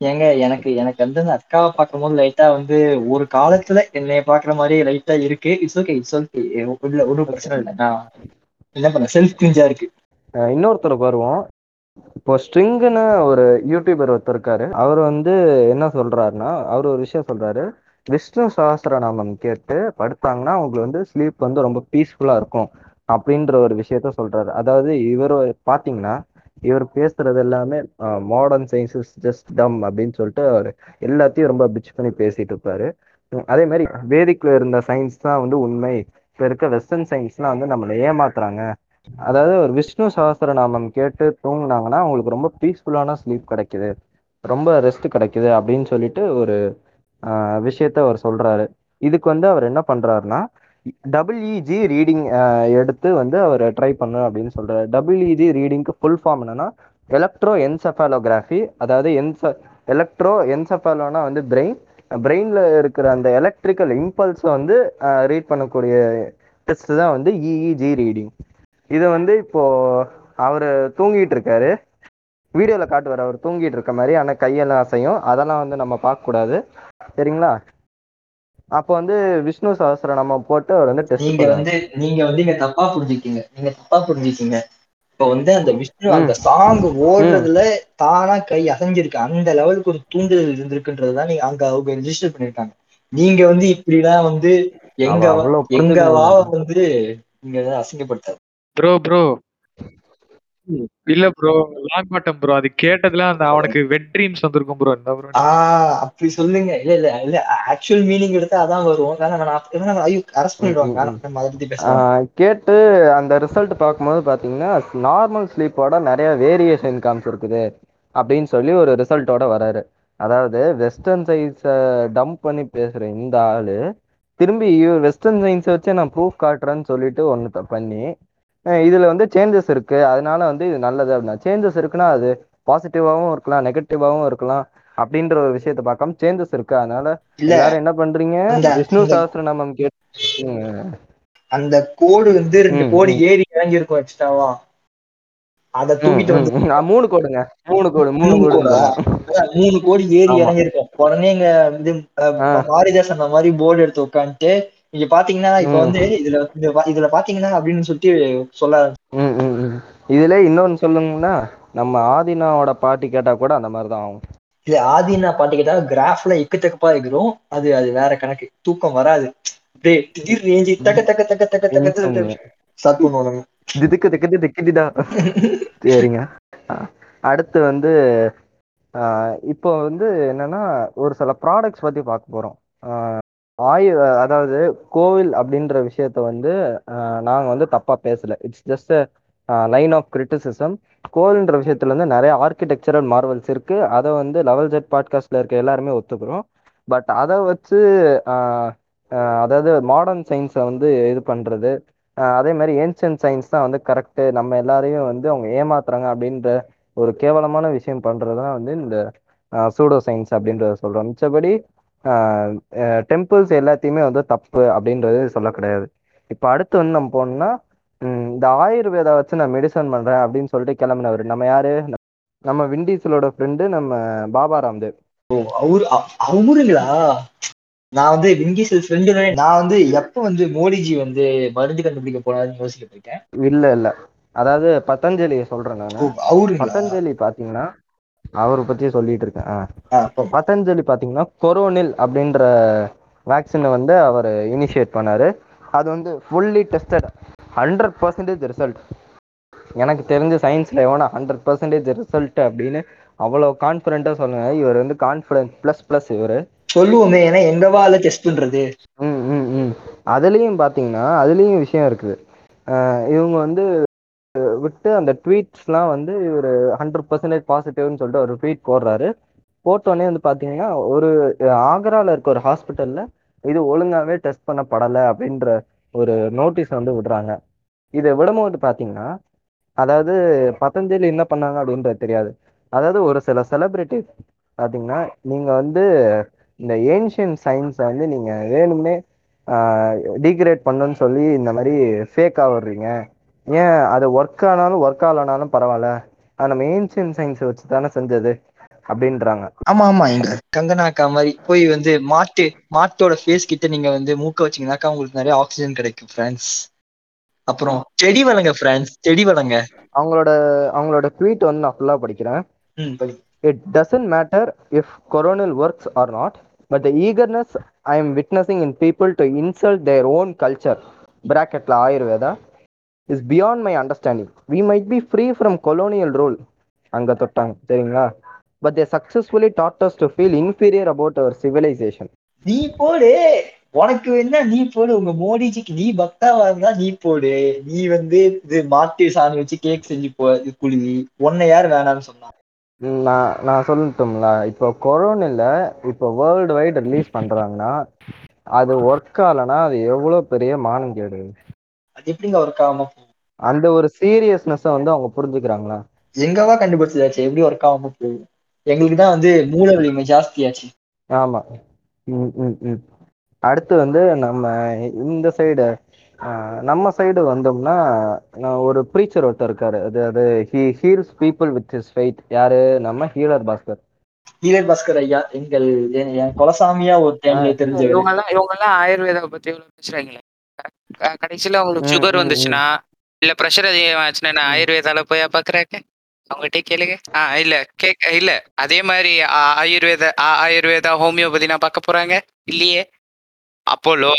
ஏங்க எனக்கு எனக்கு வந்து அந்த அக்காவை பார்க்கும்போது லைட்டா வந்து ஒரு காலத்துல என்னைய பாக்குற மாதிரி லைட்டா இருக்கு. இட்ஸ் ஓகே இட்ஸ் ஓகே இல்ல ஒன்றும் பிரச்சனை இல்லை. நான் என்ன பண்ண செல்ஃப் கிரிஞ்சா இருக்கு. இன்னொருத்தர் வருவோம் இப்போ ஸ்ட்ரிங்குன்னு ஒரு யூடியூபர் ஒருத்தர் இருக்காரு. அவர் வந்து என்ன சொல்றாருன்னா அவர் ஒரு விஷயம் சொல்றாரு. விஷ்ணு சஹஸ்ரநாமம் கேட்டு படுத்தாங்கன்னா அவங்களுக்கு வந்து ஸ்லீப் வந்து ரொம்ப பீஸ்ஃபுல்லா இருக்கும் அப்படின்ற ஒரு விஷயத்த சொல்றாரு. அதாவது இவர் பாத்தீங்கன்னா இவர் பேசுறது எல்லாமே மாடர்ன் சயின்ஸ் ஜஸ்ட் டம் அப்படின்னு சொல்லிட்டு அவர் எல்லாத்தையும் ரொம்ப பிச் பண்ணி பேசிட்டு இருப்பாரு. அதே மாதிரி வேதிக்ல இருந்த சயின்ஸ் தான் வந்து உண்மை. இப்போ இருக்க வெஸ்டர்ன் சயின்ஸ்லாம் வந்து நம்மளை ஏமாத்துறாங்க. அதாவது ஒரு விஷ்ணு சஹஸ்ரநாமம் கேட்டு தூங்குனாங்கன்னா அவங்களுக்கு ரொம்ப பீஸ்ஃபுல்லான ஸ்லீப் கிடைக்குது. ரொம்ப ரெஸ்ட் கிடைக்குது அப்படின்னு சொல்லிட்டு ஒரு விஷயத்த அவர் சொல்றாரு. இதுக்கு வந்து அவர் என்ன பண்றாருன்னா டபிள்இஜி ரீடிங் எடுத்து வந்து அவர் ட்ரை பண்ணணும் அப்படின்னு சொல்றாரு. டபிள்இஜி ரீடிங்க்கு ஃபுல் ஃபார்ம் என்னன்னா எலக்ட்ரோ என்செஃபாலோகிராஃபி அதாவது என்ச எலக்ட்ரோ என்செஃபாலோனா வந்து பிரெயின் பிரெயின்ல இருக்கிற அந்த எலக்ட்ரிக்கல் இம்பல்ஸை வந்து ரீட் பண்ணக்கூடிய டெஸ்ட் தான் வந்து இஇஜி ரீடிங் இதை வந்து இப்போ அவர் தூங்கிட்டு இருக்காரு வீடியோவில் காட்டுவார் அவர் தூங்கிட்டு இருக்க மாதிரி ஆனால் கையெல்லாம் அசையும். அதெல்லாம் வந்து நம்ம பார்க்கக்கூடாது. சரிங்களா? அப்போ வந்து விஷ்ணு சஹஸ்ரநாமம் போட்டு அவர் வந்து டெஸ்ட் நீங்க வந்து நீங்க வந்து இங்க தப்பா புரிஞ்சுக்கீங்க. நீங்க தப்பா புரிஞ்சுக்கீங்க. இப்ப வந்து அந்த விஷ்ணு அந்த சாங் ஓடுறதுல தானா கை அசைஞ்சிருக்கு. அந்த லெவலுக்கு ஒரு தூண்டுதல் இருந்திருக்குன்றதுதான் நீங்க அங்க அவங்க ரெஜிஸ்டர் பண்ணிருக்காங்க. நீங்க வந்து இப்படிலாம் வந்து எங்க எங்க. வாவ வந்து இங்க அசிங்கப்படுத்தாரு ப்ரோ ப்ரோ இல்ல ப்ரோ லாங் பாட்டம் ப்ரோ அது கேட்டதுல அந்த அவனுக்கு வெட் ட்ரீம்ஸ் வந்திருக்கும் ப்ரோ என்ன ப்ரோ ஆஹ் அப்படி சொல்லுங்க. இல்ல இல்ல இல்ல ஆக்சுவல் மீனிங் எடுத்தா அதான் வரும். வேணா வேணா ஐயோ அரெஸ்ட் பண்ணிடுவாங்க. வேணாம் நம்ம அதை பத்தி ஆஹ் கேட்டு அந்த ரிசல்ட் பார்க்கும்போது பார்த்தீங்கன்னா நார்மல் ஸ்லீப்போட நிறைய வேரியேஷன் காமிச்சிருக்குது அப்படின்னு சொல்லி ஒரு ரிசல்ட்டோட வராரு. அதாவது வெஸ்டர்ன் சயின்ஸை டம்ப் பண்ணி பேசுற இந்த ஆளு திரும்பி வெஸ்டர்ன் சயின்ஸை வச்சு நான் ப்ரூஃப் காட்டுறேன்னு சொல்லிட்டு ஒன்று பண்ணி இதுல வந்து சேஞ்சஸ் இருக்கு. அதனால வந்து இது நல்லது அப்படின்னா சேஞ்சஸ் இருக்குன்னா அது பாசிட்டிவாவும் இருக்கலாம் நெகட்டிவாவும் இருக்கலாம் அப்படின்ற ஒரு விஷயத்த பார்க்காம சேஞ்சஸ் இருக்கு. அதனால எல்லாரும் என்ன பண்றீங்க? விஷ்ணு அந்த- சஹஸ்ரநாமம் கேட்டு அந்த கோடு வந்து ரெண்டு கோடு. ஏறி இறங்கி இருக்கும் எக்ஸ்ட்ராவா அத தூக்கிட்டு வந்து. ஆ, மூணு கோடுங்க. மூணு கோடு மூணு கோடு? மூணு கோடி ஏறி. இறங்கி இருக்கும் உடனே இங்க இது. மாரிதாஸ் அந்த மாதிரி போர்டு எடுத்து உட்காந்துட்டு நீங்க பாத்தீங்கன்னா இப்ப. வந்து இதுல இதுல பாத்தீங்கன்னா அப்படின்னு சொல்லிட்டு சொல்ல. இதுல இன்னொன்னு சொல்லுங்கன்னா நம்ம ஆதினாவோட பாட்டி கேட்டா கூட அந்த மாதிரி தான் ஆகும். இது ஆதினா பாட்டு கேட்டா கிராஃப்ல எக்கச்சக்கப்பா இருக்கிறோம். அது அது வேற கணக்கு. தூக்கம் வராது. அப்படியே திடீர் ரேஞ்சு தக்க தக்க தக்க தக்க தக்க. ஸ்டார்ட் பண்ணுவாங்க திதுக்கு திக்கு திக்கிட்டுதா சரிங்க. அடுத்து வந்து இப்போ வந்து என்னன்னா ஒரு சில ப்ராடக்ட்ஸ் பத்தி பார்க்க போறோம். ஆயு அதாவது கோவில் அப்படின்ற விஷயத்த வந்து நாங்கள் வந்து தப்பாக பேசல. It's just line of criticism கோவில்ன்ற விஷயத்துல வந்து நிறைய ஆர்கிடெக்சரல் மார்வல்ஸ் இருக்கு. அதை வந்து லெவல் ஜெட் பாட்காஸ்ட்ல இருக்க எல்லாருமே ஒத்துக்கிறோம். பட் அதை வச்சு அதாவது மாடர்ன் சயின்ஸை வந்து இது பண்றது அதே மாதிரி ஏன்ஷியன் சயின்ஸ் தான் வந்து கரெக்டு நம்ம எல்லாரையும் வந்து அவங்க ஏமாத்துறாங்க அப்படின்ற ஒரு கேவலமான விஷயம் பண்றது தான் வந்து இந்த சூடோ சயின்ஸ் அப்படின்றத சொல்றோம். மிச்சபடி டெம்பிள்ஸ் எல்லாத்தையுமே வந்து தப்பு அப்படின்றது சொல்ல கிடையாது. இப்போ அடுத்து வந்து நம்ம போனோம்னா இந்த ஆயுர்வேதா வச்சு நான் மெடிசன் பண்றேன் அப்படின்னு சொல்லிட்டு கிளம்பினவர். நம்ம யாரு? நம்ம விண்டீசலோட ஃப்ரெண்டு நம்ம பாபா ராம்தேவ். அவரு அவருங்களா நான் வந்து விங்கீசல் ஃப்ரெண்டு நான் வந்து எப்ப வந்து மோடிஜி வந்து மருந்து கண்டுபிடிக்க போனாருன்னு யோசிக்க இருக்கேன். இல்ல இல்ல. அதாவது பதஞ்சலி சொல்றேன் நான். அவருங்களா பதஞ்சலி பாத்தீங்கன்னா அவரை பத்தி சொல்லிட்டு இருக்கேன். அப்ப பதஞ்சலி பார்த்தீங்கன்னா கொரோனில் அப்படின்ற வேக்சினை வந்து அவர் இனிஷியேட் பண்ணாரு. அது வந்து fully tested hundred percentage result எனக்கு தெரிஞ்ச சயின்ஸில் எவனா ஹண்ட்ரட் பர்சன்டேஜ் ரிசல்ட் அப்படின்னு அவ்வளோ கான்ஃபிடென்ட்டாக சொல்லுங்க. இவர் வந்து கான்ஃபிடென்ட் ப்ளஸ் ப்ளஸ் இவர். சொல்லுவோமே ஏன்னா எங்க வால டெஸ்ட் பண்றது? ம் ம் ம். அதுலேயும் பார்த்தீங்கன்னா அதுலேயும் விஷயம் இருக்குது. இவங்க வந்து விட்டு அந்த ட்வீட்ஸ்லாம் வந்து இவர் ஹண்ட்ரட் பர்சன்டேஜ் பாசிட்டிவ்னு சொல்லிட்டு ஒரு ட்வீட் போடுறாரு. போட்டோடனே வந்து பார்த்தீங்கன்னா ஒரு ஆக்ராவில் இருக்க ஒரு ஹாஸ்பிட்டலில் இது ஒழுங்காகவே டெஸ்ட் பண்ணப்படலை அப்படின்ற ஒரு நோட்டீஸ் வந்து விடுறாங்க. இதை விடும்போது பார்த்தீங்கன்னா அதாவது பதஞ்சலி என்ன பண்ணாங்க அப்படின்றது தெரியாது. அதாவது ஒரு சில செலிப்ரிட்டிஸ் பார்த்தீங்கன்னா நீங்கள் வந்து இந்த ஏன்ஷியன் சயின்ஸை வந்து நீங்கள் வேணும்னே டீக்ரேட் பண்ணுன்னு சொல்லி இந்த மாதிரி ஃபேக்காக வர்றீங்க ஏன் அது ஒர்க் ஆனாலும் ஒர்க் ஆகலனாலும் பரவாயில்ல. அது நம்ம ஏன்ஷியன் சயின்ஸை வச்சு தானே செஞ்சது அப்படின்றாங்க. ஆமா ஆமா. எங்க கங்கனாக்கா மாதிரி போய் வந்து மாட்டு மாட்டோட ஃபேஸ் கிட்ட நீங்க வந்து மூக்க வச்சீங்கன்னாக்கா உங்களுக்கு நிறைய ஆக்சிஜன் கிடைக்கும் ஃப்ரெண்ட்ஸ் அப்புறம் செடி வளங்க ஃப்ரெண்ட்ஸ் செடி வளங்க. அவங்களோட அவங்களோட ட்வீட் வந்து நான் ஃபுல்லாக படிக்கிறேன். ம் படி. It doesn't matter if coronal works or not, but the eagerness I am witnessing in people to insult their own culture, is beyond my understanding. We might be free from colonial rule, அங்க தொட்டாங்க சரிங்களா? But they successfully taught us to feel inferior about our civilization. நீ போடு. உனக்கு என்ன நீ போடு. உங்க மோடிஜிக்கு நீ பக்தாவா இருந்தா நீ போடு. நீ வந்து இது மாட்டு சாணி வச்சு கேக் செஞ்சு போ இது குழி உன்னை யார் வேணாம்னு சொன்னா? ம், நான் நான் சொல்லட்டுங்களா இப்போ கொரோனில் இப்போ வேர்ல்டு வைடு ரிலீஸ் பண்றாங்கன்னா அது ஒர்க் ஆகலைன்னா அது எவ்வளோ பெரிய மானம் கேடு. அது எப்படிங்க ஒர்க் ஆகாம போகும்? அந்த ஒரு சீரியஸ்னஸை வந்து அவங்க புரிஞ்சுக்கிறாங்களா? எங்கவா கண்டுபிடிச்சதாச்சு எப்படி ஒர்க் ஆகாம போகும்? எங்களுக்கு தான் வந்து மூல வலிமை ஜாஸ்தியாச்சு. ஆமா. அடுத்து வந்து நம்ம இந்த சைடு நம்ம சைடு வந்தோம்னா நான் ஒரு ப்ரீச்சர் ஒருத்தர் இருக்காரு. அது அது he heals people with his faith யாரு? நம்ம ஹீலர் பாஸ்கர். ஹீலர் பாஸ்கர் ஐயா எங்கள் என் குலசாமியா ஒரு டைம்ல தெரிஞ்சவர். இவங்க எல்லாம் இவங்க எல்லாம் ஆயுர்வேதா பத்தி எவ்வளவு பேசுறாங்களே? கடைசியில உங்களுக்கு சுகர் வந்துச்சுன்னா இல்ல பிரஷர் அதிகமாச்சுன்னா என்ன ஆயுர்வேதால போய் பாக்குறாங்க? அவங்ககிட்ட கேளுங்க. ஆ இல்ல கேக் இல்ல அதே மாதிரி ஆயுர்வேத ஆ, ஆயுர்வேதா ஹோமியோபதி நான் பார்க்க போறாங்க? இல்லையே. Apollo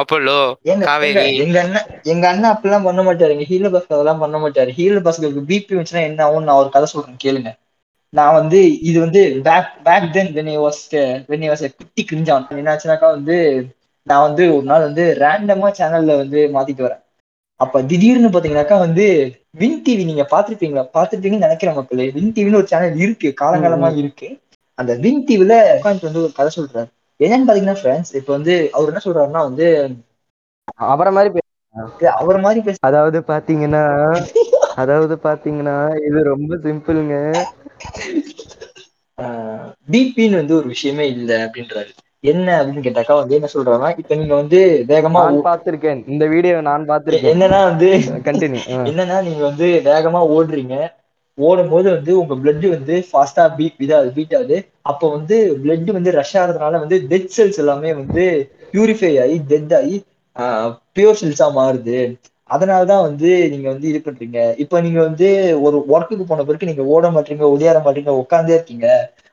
Apollo Kaveri. எங்க அண்ணன் எங்க அண்ணன் அப்படிலாம் பண்ண மாட்டாருங்க ஹீலர் பாஸ்கர் அதெல்லாம் பண்ண மாட்டாரு. ஹீலர் பாஸ்கருக்கு பிபி வந்துச்சுன்னா என்ன ஆகும்? நான் ஒரு கதை சொல்றேன் கேளுங்க. நான் வந்து இது வந்து back back then when was when was குட்டி கிரிஞ்சான் என்னாச்சுனாக்கா வந்து நான் வந்து ஒரு நாள் வந்து ரேண்டமா சேனல்ல வந்து மாத்திட்டு வரேன். அப்ப திடீர்னு பாத்தீங்கன்னாக்கா வந்து வின் டிவி நீங்க பாத்திருப்பீங்களா? பாத்திருப்பீங்கன்னு நினைக்கிறேன் மக்களே. வின் டிவின்னு ஒரு சேனல் இருக்கு. காலங்காலமா இருக்கு. அந்த வின் டிவில உட்காந்துட்டு வந்து ஒரு கதை சொல்றாரு. என்னன்னு பாத்தீங்கன்னா ஃப்ரெண்ட்ஸ் இப்ப வந்து அவர் என்ன சொல்றாருன்னா வந்து அவரை மாதிரி அவர் மாதிரி பேச அதாவது பாத்தீங்கன்னா அதாவது பாத்தீங்கன்னா இது ரொம்ப சிம்பிளுங்க பிபின்னு வந்து ஒரு விஷயமே இல்ல அப்படின்றாரு. என்ன அப்படின்னு கேட்டாக்கா வந்து என்ன சொல்றாருன்னா இப்ப நீங்க வந்து வேகமா பார்த்திருக்கேன். இந்த வீடியோ நான் பார்த்திருக்கேன். என்னன்னா வந்து கண்டினியூ என்னன்னா நீங்க வந்து வேகமா ஓடுறீங்க. ஓடும் போது வந்து உங்க blood வந்து ஃபாஸ்டா பீட் இதாது பீட் ஆகுது. அப்போ வந்து blood வந்து ரஷ் ஆகுறதுனால வந்து டெட் செல்ஸ் எல்லாமே வந்து பியூரிஃபை ஆகி டெட் ஆகி பியூர் செல்ஸா மாறுது. அதனாலதான் வந்து நீங்க வந்து இது பண்றீங்க. இப்ப நீங்க வந்து ஒரு ஒர்க்குக்கு போன பிறகு நீங்க ஓட மாட்டீங்க ஒடியார மாட்டீங்க உட்காந்தே இருக்கீங்க.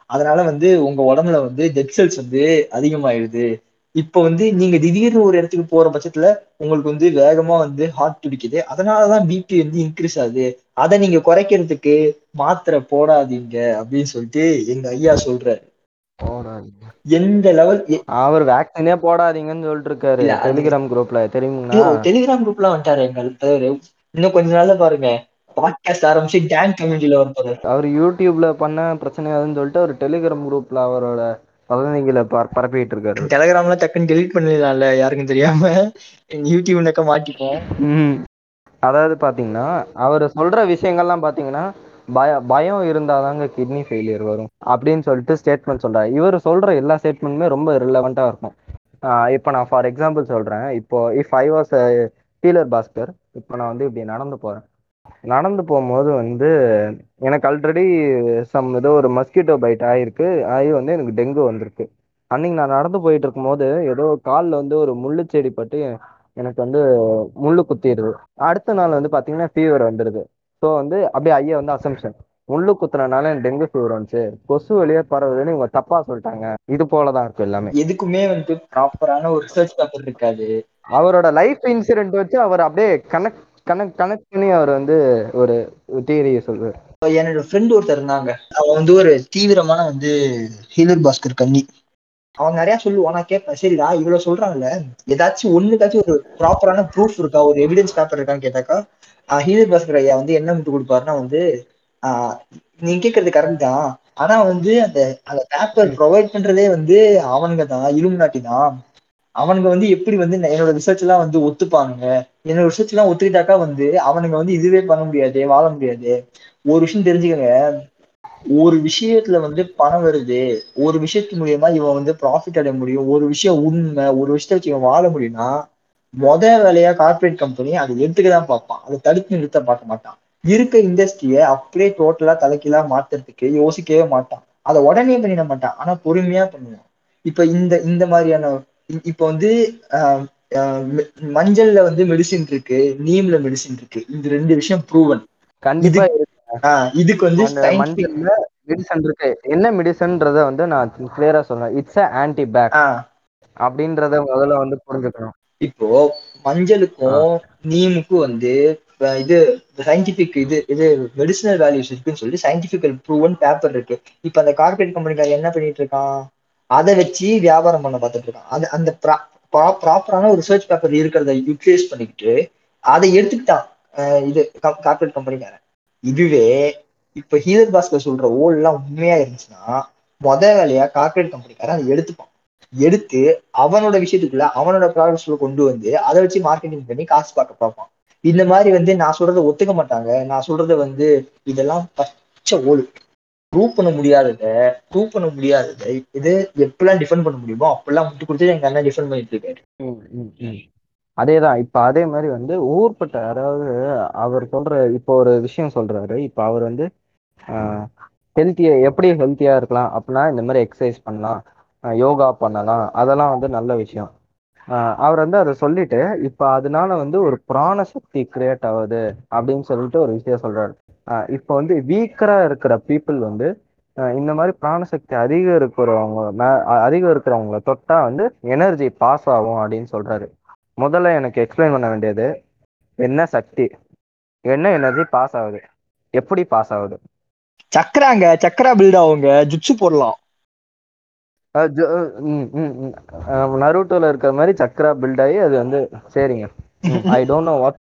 அதனால வந்து உங்க உடம்புல வந்து டெட் செல்ஸ் வந்து அதிகமாயிடுது. இப்ப வந்து நீங்க திடீர்னு ஒரு இடத்துக்கு போற பட்சத்துல உங்களுக்கு வந்து வேகமா வந்து ஹார்ட் துடிக்குது. அதனாலதான் பிபி வந்து இன்க்ரீஸ் ஆகுது. அதை நீங்க குறைக்கிறதுக்கு மாத்திரை போடாதீங்க அப்படின்னு சொல்லிட்டு எங்க ஐயா சொல்றாரு. எந்த லெவல் அவர் வேக்சினே போடாதீங்கன்னு சொல்லிட்டு இருக்காரு டெலிகிராம் குரூப்ல தெரியுங்களா? டெலிகிராம் குரூப்ல வந்துட்டாரு எங்க தலைவரு. இன்னும் கொஞ்ச நாள்ல பாருங்க. பாட்காஸ்ட் ஆரம்பிச்சு டேன் கம்யூனிட்டில வரப்போறாரு அவர் யூடியூப்ல பண்ண பிரச்சனையாதுன்னு சொல்லிட்டு அவர் டெலிகிராம் குரூப்ல அவரோட வதந்திகளை பர- பரப்பிட்டு இருக்காரு டெலிகிராம்ல டக்குன்னு டெலிட் பண்ணிடலாம்ல யாருக்கும் தெரியாம. யூடியூப் நக்க மாட்டிப்போம். அதாவது பாத்தீங்கன்னா அவர் சொல்ற விஷயங்கள்லாம் பாத்தீங்கன்னா பய பயம் இருந்தாதாங்க கிட்னி ஃபெயிலியர் வரும் அப்படின்னு சொல்லிட்டு ஸ்டேட்மெண்ட் சொல்றாரு. இவர் சொல்ற எல்லா ஸ்டேட்மெண்ட்டுமே ரொம்ப ரிலவெண்ட்டாக இருக்கும். இப்போ நான் ஃபார் எக்ஸாம்பிள் சொல்றேன். இப்போ if I was healer Baskar இப்போ நான் வந்து இப்படி நடந்து போறேன். நடந்து போகும்போது வந்து எனக்கு ஆல்ரெடி சம் ஏதோ ஒரு மஸ்கிட்டோ பைட் ஆயிருக்கு. ஆகி வந்து எனக்கு டெங்கு வந்திருக்கு. அன்னைக்கு நான் நடந்து போயிட்டு இருக்கும்போது ஏதோ காலில் வந்து ஒரு முள்ளு செடி பட்டு எனக்கு வந்து முள்ளு குத்திடுது. அடுத்த நாள் வந்து பாத்தீங்கன்னா ஃபீவர் வந்துடுது ஸோ வந்து அப்படியே ஐயா வந்து அசம்ஷன் முள்ளு குத்துனனால எனக்கு டெங்கு ஃபீவர் வந்துச்சு. கொசு வெளியே பரவுதுன்னு இவங்க தப்பா சொல்லிட்டாங்க. இது போலதான் இருக்கும் எல்லாமே. எதுக்குமே வந்து ப்ராப்பரான ஒரு ரிசர்ச் பேப்பர் இருக்காது. அவரோட லைஃப் இன்சிடென்ட் வச்சு அவர் அப்படியே கனெக்ட் கனெக்ட் கனெக்ட் பண்ணி அவர் வந்து ஒரு தியரியை சொல்றாரு. என்னோட ஃப்ரெண்ட் ஒருத்தர் இருந்தாங்க. அவன் வந்து ஒரு தீவிரமான வந்து ஹீலர் பாஸ்கர் கண்ணி அவன் நிறைய சொல்லுவான். நான் கேட்பேன் சரிடா இவ்வளவு சொல்றாங்கல்ல ஏதாச்சும் ஒண்ணுக்காச்சும் ஒரு ப்ராப்பரான ப்ரூஃப் இருக்கா? ஒரு எவிடன்ஸ் பேப்பர் இருக்கான்னு கேட்டாக்கா ஹீலர் பாஸ்கர் ஐயா வந்து என்ன முட்டு கொடுப்பாருன்னா வந்து ஆஹ் நீங்க கேட்கறது கரெக்ட் தான். ஆனா வந்து அந்த அந்த பேப்பர் ப்ரொவைட் பண்றதே வந்து அவனுங்க தான் இலுமினாட்டி தான். அவனுங்க வந்து எப்படி வந்து என்னோட ரிசர்ச் எல்லாம் வந்து ஒத்துப்பாங்க என்னோட ரிசர்ச் எல்லாம் ஒத்துக்கிட்டாக்கா வந்து அவனுங்க வந்து இதுவே பண்ண முடியாது வாழ முடியாது. ஒரு விஷயம் தெரிஞ்சுக்கங்க. ஒரு விஷயத்துல வந்து பணம் வருது. ஒரு விஷயத்து மூலியமா இவன் வந்து ப்ராஃபிட் அடைய முடியும். ஒரு விஷயம் உண்மை ஒரு விஷயத்த வச்சு இவன் வாழ முடியும்னா முத வேலையா கார்ப்பரேட் கம்பெனி அதை எடுத்துக்க தான் பார்ப்பான். அதை தடுத்து நிறுத்த பார்க்க மாட்டான். இருக்க இண்டஸ்ட்ரியை அப்படியே டோட்டலா தலைக்கீழா மாத்துறதுக்கு யோசிக்கவே மாட்டான். அதை உடனே பண்ணிட மாட்டான். ஆனா பொறுமையா பண்ணுவான். இப்ப இந்த இந்த மாதிரியான இப்ப வந்து மஞ்சள்ல வந்து மெடிசின் இருக்கு நீம்ல மெடிசின் இருக்கு. இந்த ரெண்டு விஷயம் ப்ரூவன் கண்டிப்பா இதுக்கு வந்து மஞ்சள்ல மெடிசன் இருக்கு. என்ன மெடிசன்றத வந்து நான் கிளியரா சொல்றேன். இட்ஸ் அ ஆன்டி பேக் ஆஹ் அப்படின்றத முதல்ல வந்து புரிஞ்சுக்கணும். இப்போ மஞ்சளுக்கும் நீமுக்கும் வந்து இது சயின்டிபிக் இது இது மெடிசினல் வேல்யூஸ் இருக்குன்னு சொல்லி சயின்டிபிக்கல் ப்ரூவன் பேப்பர் இருக்கு. இப்ப அந்த கார்பரேட் கம்பெனிக்கார என்ன பண்ணிட்டு இருக்கான்? அதை வச்சு வியாபாரம் பண்ண பார்த்துட்டு இருக்கான். அது அந்த ப்ராப்பரான ஒரு ரிசர்ச் பேப்பர் இருக்கிறத யூட்டிலைஸ் பண்ணிக்கிட்டு அதை எடுத்துக்கிட்டான். இது கார்பரேட் கம்பெனிக்காரன் இதுவே இப்ப ஹீரர் பாஸ்கர் சொல்ற ஓல் எல்லாம் உண்மையா இருந்துச்சுன்னா முத வேலையா கார்பரேட் கம்பெனிக்காரன் அதை எடுத்துப்பான். எடுத்து அவனோட விஷயத்துக்குள்ள அவனோட ப்ராடக்ட்ஸ்ல கொண்டு வந்து அதை வச்சு மார்க்கெட்டிங் பண்ணி காசு பார்க்க பார்ப்பான். இந்த மாதிரி வந்து நான் சொல்றதை ஒத்துக்க மாட்டாங்க. நான் சொல்றதை வந்து இதெல்லாம் பச்சை ஓல். ப்ரூவ் பண்ண முடியாதத ப்ரூவ் பண்ண முடியாதத இது எப்பெல்லாம் டிஃபெண்ட் பண்ண முடியுமோ அப்பெல்லாம் முட்டு கொடுத்து எங்க அண்ணன் டிஃபெண்ட் பண்ணிட்டு இருக்காரு. ம், ம், அதேதான் இப்ப அதே மாதிரி வந்து ஊர்பட்ட அதாவது அவர் சொல்ற இப்போ ஒரு விஷயம் சொல்றாரு. இப்ப அவர் வந்து ஹெல்த்தியா எப்படி ஹெல்த்தியா இருக்கலாம் அப்படின்னா இந்த மாதிரி எக்ஸசைஸ் பண்ணலாம் யோகா பண்ணலாம் அதெல்லாம் வந்து நல்ல விஷயம். அவர் வந்து அதை சொல்லிட்டு இப்ப அதனால வந்து ஒரு பிராண சக்தி கிரியேட் ஆகுது அப்படின்னு சொல்லிட்டு ஒரு விஷயம் சொல்றாரு. இப்போ இப்ப வந்து வீக்கரா இருக்கிற பீப்புள் வந்து இந்த மாதிரி பிராணசக்தி அதிகம் இருக்கிறவங்க மே- அதிகம் இருக்கிறவங்கள தொட்டா வந்து எனர்ஜி பாஸ் ஆகும் அப்படின்னு சொல்றாரு. முதல்ல எனக்கு எக்ஸ்பிளைன் பண்ண வேண்டியது என்ன சக்தி? என்ன எனர்ஜி பாஸ் ஆகுது? எப்படி பாஸ் ஆகுது? சக்கராங்க சக்கரா பில்ட் ஆகுங்க ஜிப்ஸு போடலாம். நருட்டோல இருக்கிற மாதிரி சக்கரா பில்ட் ஆகி அது வந்து சரிங்க. ஐ டோன்ட் நோ வாட்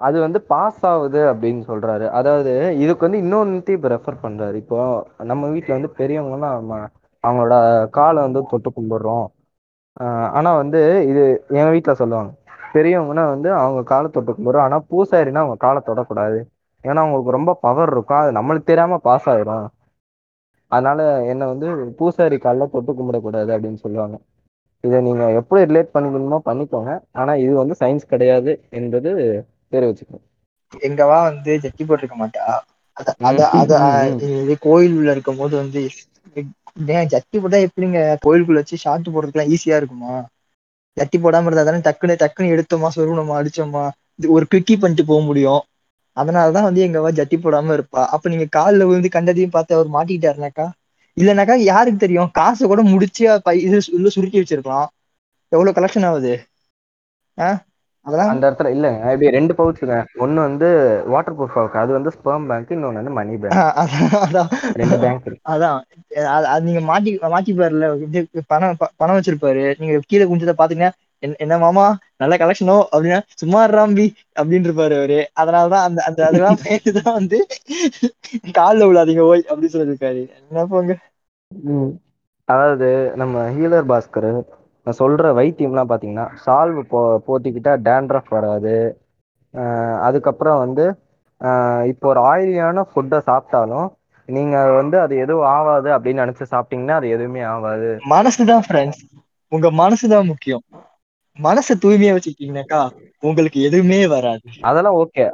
அது வந்து பாஸ் ஆகுது அப்படின்னு சொல்றாரு. அதாவது இதுக்கு வந்து இன்னொன்னு இப்போ ரெஃபர் பண்றாரு. இப்போ நம்ம வீட்ல வந்து பெரியவங்கன்னா அவங்களோட காலை வந்து தொட்டு கும்பிடுறோம். ஆனா வந்து இது என் வீட்ல சொல்லுவாங்க. பெரியவங்கன்னா வந்து அவங்க காலை தொட்டு கும்பிடுறோம். ஆனா பூசாரினா அவங்க காலை தொடக்கூடாது. ஏன்னா அவங்களுக்கு ரொம்ப பவர் இருக்கும் அது நம்மளுக்கு தெரியாம பாஸ் ஆயிரும். அதனால என்ன வந்து பூசாரி காலில் தொட்டு கும்பிடக்கூடாது அப்படின்னு சொல்லுவாங்க. இதை நீங்க எப்படி ரிலேட் பண்ணிக்கணுமோ பண்ணிக்கோங்க. ஆனா இது வந்து சயின்ஸ் கிடையாது என்பது தெரிவிச்சுக்கணும் எங்கவா வந்து ஜட்டி போட்டிருக்க மாட்டா. இது கோயிலுள்ள இருக்கும் போது வந்து ஏன் ஜட்டி போட்டா எப்படிங்க? கோயிலுக்குள்ள வச்சு ஷார்ட் போடுறதுக்குலாம் ஈஸியா இருக்குமா? ஜட்டி போடாம இருந்தா தானே டக்குன்னு டக்குன்னு எடுத்தோமா சொருகணுமா அடிச்சோமா? ஒரு கிளிக்கி பண்ணிட்டு போக முடியும். அதனாலதான் வந்து எங்கவா ஜட்டி போடாம இருப்பா. அப்ப நீங்க காலில் விழுந்து கண்டதையும் பார்த்து அவர் மாட்டிக்கிட்டாருனாக்கா? இல்லைனாக்கா யாருக்கு தெரியும்? காசை கூட முடிச்சு பை இது உள்ள சுருக்கி வச்சிருக்கலாம். எவ்வளவு கலெக்ஷன் ஆகுது? ஆஹ் அதெல்லாம் அந்த இடத்துல இல்லைங்க. இப்படி ரெண்டு பவுச்சுங்க ஒன்னு வந்து வாட்டர் ப்ரூஃப் இருக்கு அது வந்து ஸ்பெர்ம் பேங்க் இன்னொன்னு வந்து மணி பேங்க் அதான் ரெண்டு பேங்க் அதான். அது நீங்க மாட்டி மாட்டிப்பாருல. பணம் பணம் வச்சிருப்பாரு. நீங்க கீழே குஞ்சதை பாத்தீங்கன்னா என்ன மாமா? நல்ல கலெக்ஷனோ அப்படின்னா சும்மா ராம்பி அப்படின்னு இருப்பாரு அவரு. அதனாலதான் அந்த அந்த அதெல்லாம் தான் வந்து காலில் விழாதீங்க ஓய் அப்படின்னு சொல்லியிருக்காரு. என்ன போங்க. அதாவது நம்ம ஹீலர் பாஸ்கர் நான் சொல்ற வைத்தியம்லாம் பாத்தீங்கன்னா சால்வு போ போத்திக்கிட்டா டேண்ட்ரஃப் வராது. அதுக்கப்புறம் வந்து இப்போ ஒரு ஆயிலியான ஃபுட்டை சாப்பிட்டாலும் நீங்க வந்து அது எதுவும் ஆகாது அப்படின்னு நினைச்சு சாப்பிட்டீங்கன்னா அது எதுவுமே ஆகாது மனசுதான் ஃப்ரெண்ட்ஸ் உங்க மனசுதான் முக்கியம். மனசை தூய்மையா வச்சுக்கிட்டீங்கன்னாக்கா உங்களுக்கு எதுவுமே வராது. அதெல்லாம் ஓகே.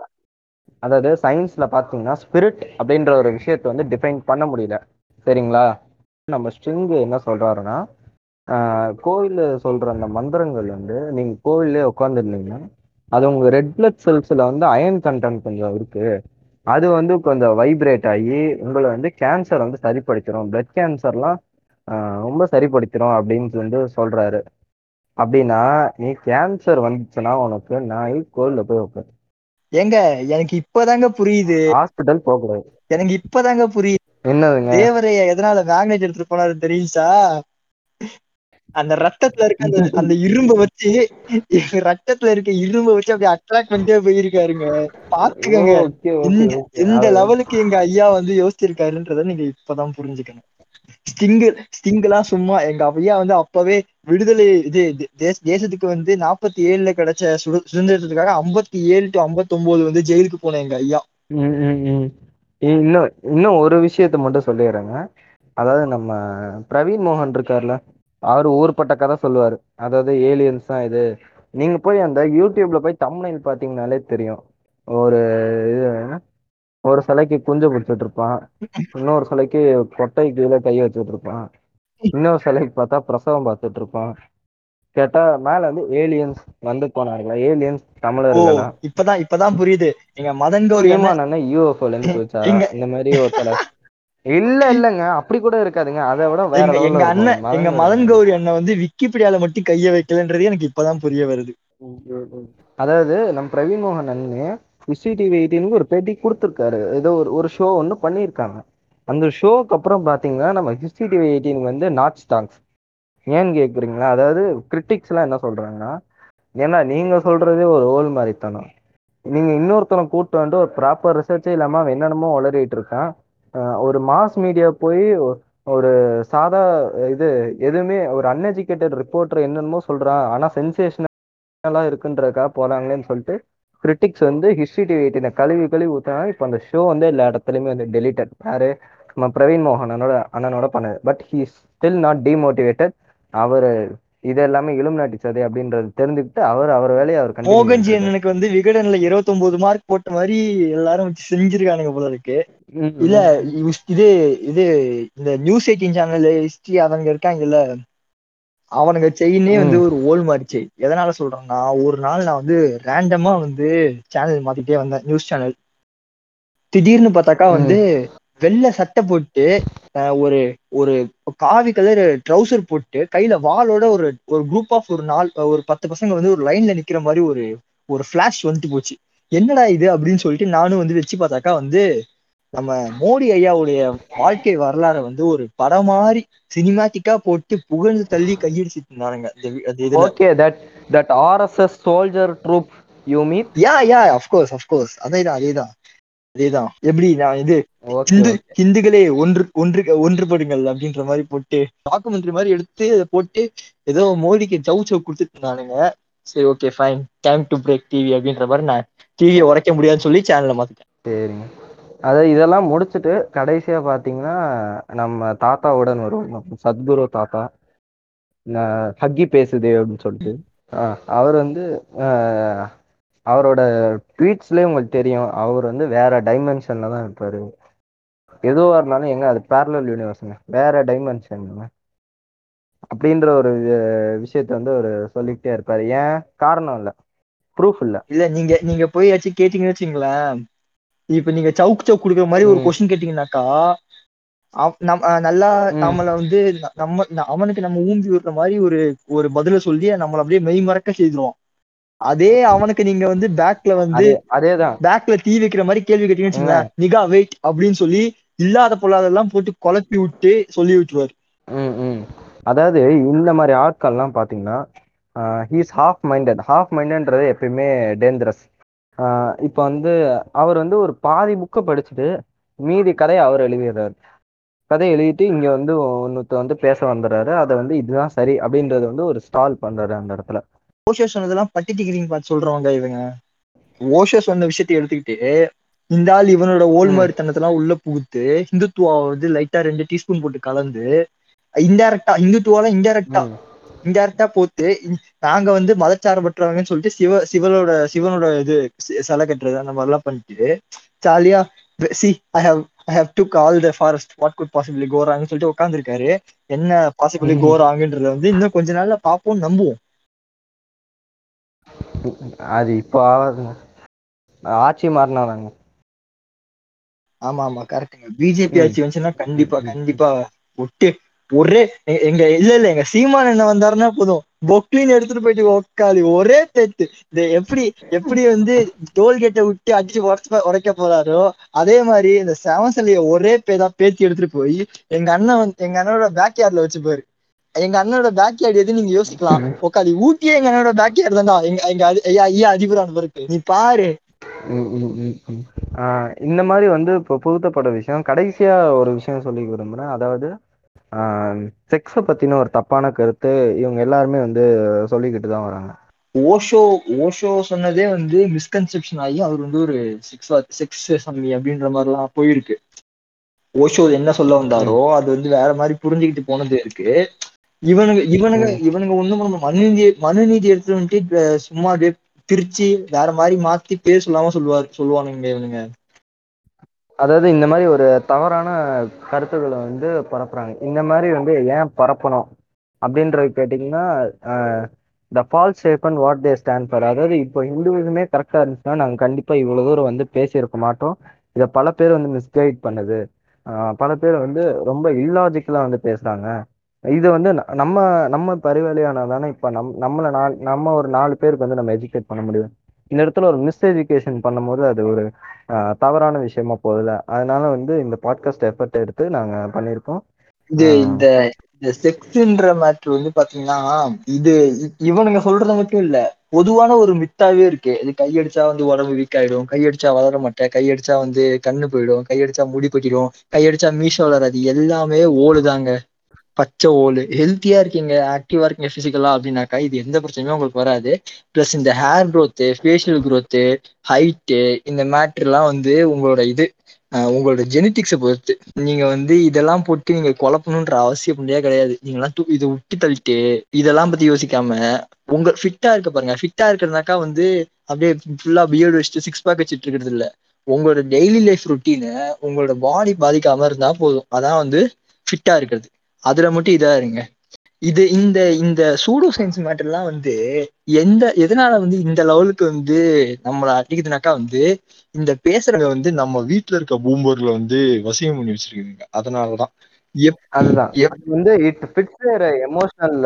அதாவது சயின்ஸ்ல பாத்தீங்கன்னா ஸ்பிரிட் அப்படின்ற ஒரு விஷயத்தை வந்து டிஃபைன் பண்ண முடியல. சரிங்களா? நம்ம ஸ்ட்ரிங் என்ன சொல்றாருன்னா ஆஹ் சொல்ற அந்த மந்திரங்கள் வந்து நீங்க கோவிலே உட்காந்துருந்தீங்கன்னா அது உங்க ரெட் பிளட் செல்ஸ்ல வந்து அயன் கண்டென்ட் கொஞ்சம் இருக்கு. அது வந்து கொஞ்சம் வைப்ரேட் ஆகி உங்களை வந்து கேன்சர் வந்து சரிப்படுத்திடும் பிளட் கேன்சர்லாம் ரொம்ப சரிப்படுத்திடும் அப்படின்னு வந்து சொல்றாரு. அப்படின்னா நீ கேன்சர் வந்துச்சுன்னா உனக்கு நான் கோயில்ல போய் வைப்பேன் ஏங்க எனக்கு இப்பதாங்க புரியுது. ஹாஸ்பிட்டல் போகக்கூடாது. எனக்கு இப்பதாங்க புரியுது. என்னதுங்க? தேவரைய எதனால மேக்னெட் எடுத்துட்டு போனாரு தெரியுச்சா அந்த ரத்தத்துல இருக்க அந்த அந்த இரும்ப வச்சு ரத்தத்துல இருக்க இரும்ப வச்சு அப்படியே அட்ராக்ட் பண்ணிட்டே போயிருக்காருங்க. பாத்துக்கங்க இந்த லெவலுக்கு எங்க ஐயா வந்து யோசிச்சிருக்காருன்றத நீங்க இப்பதான் புரிஞ்சுக்கணும். ஸ்டிங்கு ஸ்டிங்கெல்லாம் சும்மா எங்க ஐயா வந்து அப்பவே விடுதலை இது தேச தேசத்துக்கு வந்து நாற்பத்தி ஏழுல கிடைச்ச சுதந்திரத்துக்காக ஐம்பத்தி ஏழு டு ஐம்பத்தி வந்து ஜெயிலுக்கு போனேன் எங்க ஐயா. ம், ம், இன்னும் இன்னும் ஒரு விஷயத்த மட்டும் சொல்லிடுறேங்க. அதாவது நம்ம பிரவீன் மோகன் இருக்கார்ல அவர் ஊர்பட்ட கதை சொல்லுவார். அதாவது ஏலியன்ஸ் தான் இது. நீங்க போய் அந்த யூடியூப்ல போய் தமிழில் பாத்தீங்கனாலே தெரியும். ஒரு இது ஒரு சிலைக்கு குஞ்சு பிடிச்சிட்டு இருப்பான். இன்னொரு சிலைக்கு கொட்டை கீழே கை வச்சுட்டு இருப்பான். இன்னொரு சிலைக்கு பார்த்தா பிரசவம் பார்த்துட்டு இருப்பான். கேட்டா மேல வந்து ஏலியன்ஸ் வந்து போனார்களா ஏலியன்ஸ் தமிழர்களா இப்பதான் இப்பதான் புரியுது. எங்க மதன் கௌரி அண்ணன் யூஎஃப்ஓல இருந்து போச்சா இந்த மாதிரி ஒரு சில. இல்ல இல்லங்க. அப்படி கூட இருக்காதுங்க. அதை விட வேற எங்க அண்ணன் எங்க மதன் கௌரி அண்ணன் வந்து விக்கிபீடியால மட்டும் கைய வைக்கலன்றது எனக்கு இப்பதான் புரிய வருது. அதாவது நம்ம பிரவீன் மோகன் அண்ணே சிசிடிவி எயிட்டினுக்கு ஒரு பேட்டி கொடுத்துருக்காரு. ஏதோ ஒரு ஒரு ஷோ ஒன்று பண்ணியிருக்காங்க. அந்த ஷோக்கு அப்புறம் பார்த்தீங்கன்னா நம்ம ஹிஸ்ட்ரி டிவி எயிட்டீன் வந்து நாட் ஸ்டாங்ஸ் ஏன்னு கேட்குறீங்களா அதாவது கிரிட்டிக்ஸ்லாம் என்ன சொல்கிறாங்கன்னா ஏன்னா நீங்கள் சொல்கிறதே ஒரு ஓல் மாதிரித்தனம். நீங்கள் இன்னொருத்தனை கூட்டு வந்துட்டு ஒரு ப்ராப்பர் ரிசர்ச்சே இல்லாமல் அவன் என்னென்னமோ உளறிட்டு இருக்கான். ஒரு மாஸ் மீடியா போய் ஒரு சாதா இது எதுவுமே ஒரு அன்எஜுகேட்டட் ரிப்போர்ட்டர் என்னென்னமோ சொல்கிறான் ஆனால் சென்சேஷனலாக இருக்குன்றக்கா போகிறாங்களேன்னு சொல்லிட்டு கிரிட்டிக்ஸ் வந்து ஹிஸ்ட்ரி டிவி எயிட்டினை கழுவி கழுவி ஊற்றினா இப்போ அந்த ஷோ வந்து எல்லா இடத்துலையுமே வந்து டெலிட்டட் யாரு பிரவீன் மோகன் அண்ணனோட அண்ணனோட பண்ணது. But he still not demotivated அவர் இது எல்லாமே இலுமினாட்டி சதி அப்படின்றது தெரிஞ்சுக்கிட்டு அவர் அவர் வேலையை அவர் மோகன்ஜி. அண்ணனுக்கு வந்து விகடன்ல 29 மார்க் போட்ட மாதிரி எல்லாரும் வச்சு செஞ்சிருக்கானுங்க போல இருக்கு. இல்ல இது இது இந்த நியூஸ் எயிட்டின் சேனல் ஹிஸ்டரி அவங்க இருக்காங்கல்ல அவனுங்க செயினே வந்து. ஒரு ஓல் மாதிரி செயின் எதனால சொல்றேன்னா ஒரு நாள் நான் வந்து ரேண்டமா வந்து சேனல் மாத்திட்டே வந்தேன் நியூஸ் சேனல் திடீர்னு பார்த்தாக்கா வந்து வெள்ளை சட்டை போட்டு ஒரு ஒரு காவி கலர் ட்ரௌசர் போட்டு கையில வாளோட ஒரு ஒரு குரூப் ஆஃப் ஒரு நாள் ஒரு பத்து பசங்க வந்து ஒரு லைன்ல நிக்கிற மாதிரி ஒரு ஒரு ஃபிளாஷ் வந்துட்டு போச்சு. என்னடா இது அப்படின்னு சொல்லிட்டு நானும் வந்து வச்சு பார்த்தாக்கா வந்து நம்ம மோடி ஐயாவுடைய வாழ்க்கை வரலாறை வந்து ஒரு படம் மாதிரி சினிமாட்டிக்கா போட்டு புகழ்ந்து தள்ளி கையடிச்சிட்டு இதுல. Okay that that RSS soldier troop you mean ya ya of course of course அதேதான் அதேதான். அதேதான். எப்படி நான் இது ஹிந்து ஹிந்துகளே ஒன்று ஒன்று ஒன்றுபடுங்கள் அப்படின்ற மாதிரி போட்டு டாக்குமெண்ட்ரி மாதிரி எடுத்து அதை போட்டு ஏதோ மோடிக்கு ஜவு சவு கொடுத்துட்டு இருந்தானுங்க. சரி okay fine time to break TV அப்படின்ற மாதிரி நான் டிவியை உடைக்க முடியாதுன்னு சொல்லி சேனலை மாத்திட்டேன். சரிங்க. அதாவது இதெல்லாம் முடிச்சுட்டு கடைசியா பாத்தீங்கன்னா நம்ம தாத்தாவுடன் வருவோம். சத்குரு தாத்தா ஹக்கி பேசுதே அப்படின்னு சொல்லிட்டு. ஆஹ் அவர் வந்து ஆஹ் அவரோட ட்வீட்ஸ்லேயே உங்களுக்கு தெரியும். அவர் வந்து வேற டைமென்ஷன்ல தான் இருப்பாரு. எதுவாக இருந்தாலும் எங்க அது பேரலல் யூனிவர்ஸுங்க வேற டைமென்ஷனுங்க அப்படின்ற ஒரு விஷயத்த வந்து அவர் சொல்லிக்கிட்டே இருப்பாரு. ஏன்? காரணம் இல்லை. ப்ரூஃப் இல்லை. இல்ல நீங்க நீங்க போய் ஆச்சு கேட்டீங்கன்னு வச்சுங்களேன். இப்ப நீங்க சவுக் சவுக் கொடுக்குற மாதிரி ஒரு நம் அஹ் நல்லா. நம்மள வந்து நம்ம அவனுக்கு நம்ம ஊம்பி விடுற மாதிரி ஒரு ஒரு பதில சொல்லி நம்மள அப்படியே மெய் மறக்க செய்திருவான். அதே அவனுக்கு நீங்க வந்து பேக்ல வந்து அதே அதேதான். பேக்ல தீ வைக்கிற மாதிரி கேள்வி கேட்டீங்கன்னு நிகா வெயிட் அப்படின்னு சொல்லி இல்லாத பொல்லாதெல்லாம் போட்டு குழப்பி விட்டு சொல்லி விட்டுருவாரு. அதாவது இந்த மாதிரி ஆட்கள்லாம் பார்த்தீங்கன்னா ஹீஸ் ஹாஃப் மைண்டட் ஹாஃப் மைண்டன்றது எப்பயுமே டேஞ்சரஸ் இப்போ வந்து அவர் வந்து ஒரு பாதி புக்கை படிச்சுட்டு மீதி கதையை அவர் எழுதிடுறாரு. கதையை எழுதிட்டு இங்கே வந்து ஒன்றுத்த வந்து பேச வந்துடுறாரு. அதை வந்து இதுதான் சரி அப்படின்றது வந்து ஒரு ஸ்டால் பண்ணுறாரு அந்த இடத்துல. ஓஷோ சொன்னதெல்லாம் பட்டி டிகிரிங் பார்த்து சொல்றவங்க இவங்க. ஓஷோ சொன்ன விஷயத்தை எடுத்துக்கிட்டு இந்த ஆள் இவனோட ஓல்மாரித்தனத்தெல்லாம் உள்ள புகுத்து ஹிந்துத்துவா வந்து லைட்டா ரெண்டு டீஸ்பூன் போட்டு கலந்து இன்டைரக்டா ஹிந்துத்துவால இன்டைரக்டா இன்டைரக்டா போட்டு இ- நாங்க வந்து மதச்சார்பற்றவங்கன்னு சொல்லிட்டு சிவ சிவனோட சிவனோட இது சிலை கட்டுறது அந்த மாதிரிலாம் பண்ணிட்டு ஜாலியா see I have I have to call the forest what could possibly கோராங்கன்னு சொல்லிட்டு உட்காந்துருக்காரு என்ன பாசிபிளி. கோராங்கன்றத வந்து இன்னும் கொஞ்ச நாள்ல பார்ப்போம் நம்புவோம். அது இப்போ ஆட்சி மாறினாதாங்க. ஆமா ஆமா கரெக்டுங்க பிஜேபி. ஆட்சி வந்துச்சுன்னா கண்டிப்பா. கண்டிப்பா ஒட்டு ஒரே எங்க இல்ல இல்ல எங்க சீமான் என்ன வந்தாருன்னா போதும். பொக்லின் எடுத்துட்டு போயிட்டு உக்காளி. ஒரே பேத்து இந்த எப்படி எப்படி வந்து டோல்கேட்டை விட்டு அடிச்சு உடச்ச உடைக்க போறாரோ அதே மாதிரி இந்த செவன்சலிய ஒரே பேதா பேத்தி எடுத்துட்டு போய் எங்க அண்ணன் எங்க அண்ணனோட பேக் யார்ட்ல வச்சுப்பாரு எங்க அண்ணனோட பேக் யார்டு எது நீங்க யோசிக்கலாம். உக்காளி ஊட்டியே எங்க அண்ணனோட பேக் யார்டு தான்டா. எங்க எங்க ஐயா ஐயா அதிபரான பிறகு நீ பாரு. இந்த மாதிரி வந்து இப்போ புகுத்தப்பட்ட விஷயம். கடைசியா ஒரு விஷயம் சொல்லி விரும்புறேன். அதாவது செக்ஸை பத்தின ஒரு தப்பான கருத்து இவங்க எல்லாருமே வந்து சொல்லிக்கிட்டு தான் வராங்க. ஓஷோ ஓஷோ சொன்னதே வந்து மிஸ்கன்செப்ஷன் ஆகி அவர் வந்து ஒரு செக்ஸ் செக்ஸ் சம்மி அப்படின்ற மாதிரிலாம் போயிருக்கு. ஓஷோ என்ன சொல்ல வந்தாரோ அது வந்து வேற மாதிரி புரிஞ்சுக்கிட்டு போனது இருக்கு. இவனுங்க இவனுங்க. இவனுங்க ஒண்ணும் பண்ண மனுநீதி மனுநீதி எடுத்து வந்துட்டு சும்மா அப்படியே பிரிச்சு வேற மாதிரி மாத்தி பேர் சொல்லாம சொல்லுவார் சொல்லுவானுங்க இவனுங்க. அதாவது இந்த மாதிரி ஒரு தவறான கருத்துக்களை வந்து பரப்புறாங்க. இந்த மாதிரி வந்து ஏன் பரப்பணும்? அப்படின்றது கேட்டிங்கன்னா த ஃபால்ஸ் ஷேப்பன் வாட் தே ஸ்டாண்ட் ஃபார் அதாவது இப்போ ஹிந்துவிசமே கரெக்டாக இருந்துச்சுன்னா நாங்கள் கண்டிப்பாக இவ்வளோ தூரம் வந்து பேசியிருக்க மாட்டோம். இதை பல பேர் வந்து மிஸ்கைட் பண்ணுது. பல பேர் வந்து ரொம்ப இல்லாஜிக்கலாக வந்து பேசுகிறாங்க இது வந்து நம்ம நம்ம பரிவழியானால் தானே இப்போ நம் நம்மளை நாலு நம்ம ஒரு நாலு பேருக்கு வந்து நம்ம எஜுகேட் பண்ண முடியும். இந்த இடத்துல ஒரு மிஸ் எஜுகேஷன் பண்ணும்போது அது ஒரு தவறான விஷயமா போகுதுல அதனால வந்து இந்த பாட்காஸ்ட் எஃபர்ட் எடுத்து நாங்க பண்ணியிருக்கோம். இது இந்த இந்த செக்ஸ்ன்ற மேட்ரு வந்து பாத்தீங்கன்னா இது இவனுங்க சொல்றது மட்டும் இல்ல. பொதுவான ஒரு மித்தாவே இருக்கு. இது கையடிச்சா வந்து உடம்பு வீக் ஆயிடும். கையடிச்சா வளர மாட்டேன். கையடிச்சா வந்து கண்ணு போயிடும். கையடிச்சா முடி கொட்டிடும். கையடிச்சா மீச வளராது. எல்லாமே ஓடுதாங்க. பச்சை ஓல் ஹெல்த்தியா இருக்கீங்க ஆக்டிவா இருக்கீங்க பிசிக்கலா அப்படின்னாக்கா இது எந்த பிரச்சனையுமே உங்களுக்கு வராது. பிளஸ் இந்த hair growth facial growth height இந்த மேட்ருலாம் வந்து உங்களோட இது உங்களோட ஜெனட்டிக்ஸை பொறுத்து. நீங்க வந்து இதெல்லாம் போட்டு நீங்க குழப்பணுன்ற அவசியம் முடியாது கிடையாது. நீங்களாம் தூ இதை விட்டு தள்ளிட்டு இதெல்லாம் பத்தி யோசிக்காம உங்க ஃபிட்டா இருக்க பாருங்க. ஃபிட்டா இருக்கிறதுனாக்கா வந்து அப்படியே ஃபுல்லா பியர்டு வச்சுட்டு சிக்ஸ் பேக் வச்சுட்டு இருக்கிறது இல்ல. உங்களோட டெய்லி லைஃப் ருட்டீனை உங்களோட பாடி பாதிக்காம இருந்தா போதும். அதான் வந்து ஃபிட்டா இருக்கிறது. அதுல மட்டும் இதா இருங்க. இது இந்த இந்த சூடோ சயின்ஸ் மேட்டர்லாம் வந்து எந்த எதனால வந்து இந்த லெவலுக்கு வந்து நம்மள அடிக்குதுனாக்கா வந்து இந்த பேசுறவங்க வந்து நம்ம வீட்ல இருக்க பூம்பர்ல வந்து வசியம் பண்ணி வச்சிருக்காங்க. அதனாலதான். அதுதான். வந்து இட் ஃபிட்ஸ் எமோஷனல்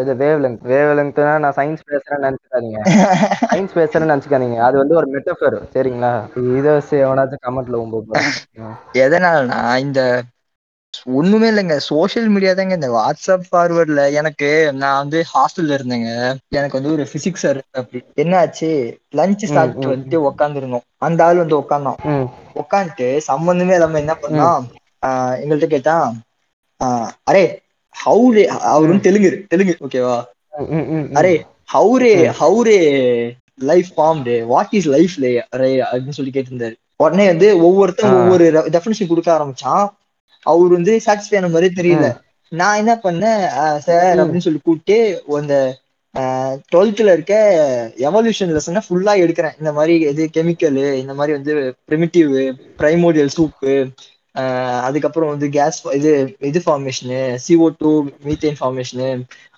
இது வேவ் லெங்க் வேவ் லெங்க்னா நான் சயின்ஸ் பேசுறேன்னு நினைச்சுக்காதீங்க. சயின்ஸ் பேசுறேன்னு நினைச்சுக்காதீங்க. அது வந்து ஒரு மெட்டஃபர் சரிங்களா? இதை எவனாச்சும் கமெண்ட்ல போகும்போது எதனாலனா இந்த ஒண்ணுமே இல்லைங்க. சோஷியல் மீடியா தாங்க. இந்த வாட்ஸ்அப் ஃபார்வர்ட்ல எனக்கு நான் வந்து ஹாஸ்டல்ல இருந்தேங்க. எனக்கு வந்து ஒரு பிசிக்ஸ் சார் அப்படி என்ன ஆச்சு லஞ்ச் சாப்பிட்டு வந்துட்டு உட்காந்துருந்தோம் அந்த ஆள் வந்து உட்காந்தான் ம். உட்காந்துட்டு சம்பந்தமே இல்லாம என்ன பண்ணா எங்கள்கிட்ட கேட்டான் ஆஹ் அரே ஹவு அவர் ம். வந்து தெலுங்கு தெலுங்கு ஓகேவா அரே ஹவுரே ஹவுரே life formed what is life லே அரே அப்படின்னு சொல்லி கேட்டிருந்தாரு. உடனே வந்து ஆ. ஒவ்வொருத்தன் ஒவ்வொரு டெஃபினேஷன் கொடுக்க ஆரம்பிச்சான். அவர் வந்து சாட்டிஸ்ஃபை ஆன மாதிரியே தெரியல நான் என்ன பண்ணேன் சார் அப்படின்னு சொல்லி கூப்பிட்டு அந்த டுவெல்த்ல இருக்க எவல்யூஷன் லெசனை ஃபுல்லா எடுக்கிறேன் இந்த மாதிரி இது கெமிக்கலு இந்த மாதிரி வந்து ப்ரிமிட்டிவ் பிரைமோடியல் சூப்பு அதுக்கப்புறம் வந்து கேஸ் இது இது ஃபார்மேஷனு CO2 டூ மீத்தேன் ஃபார்மேஷனு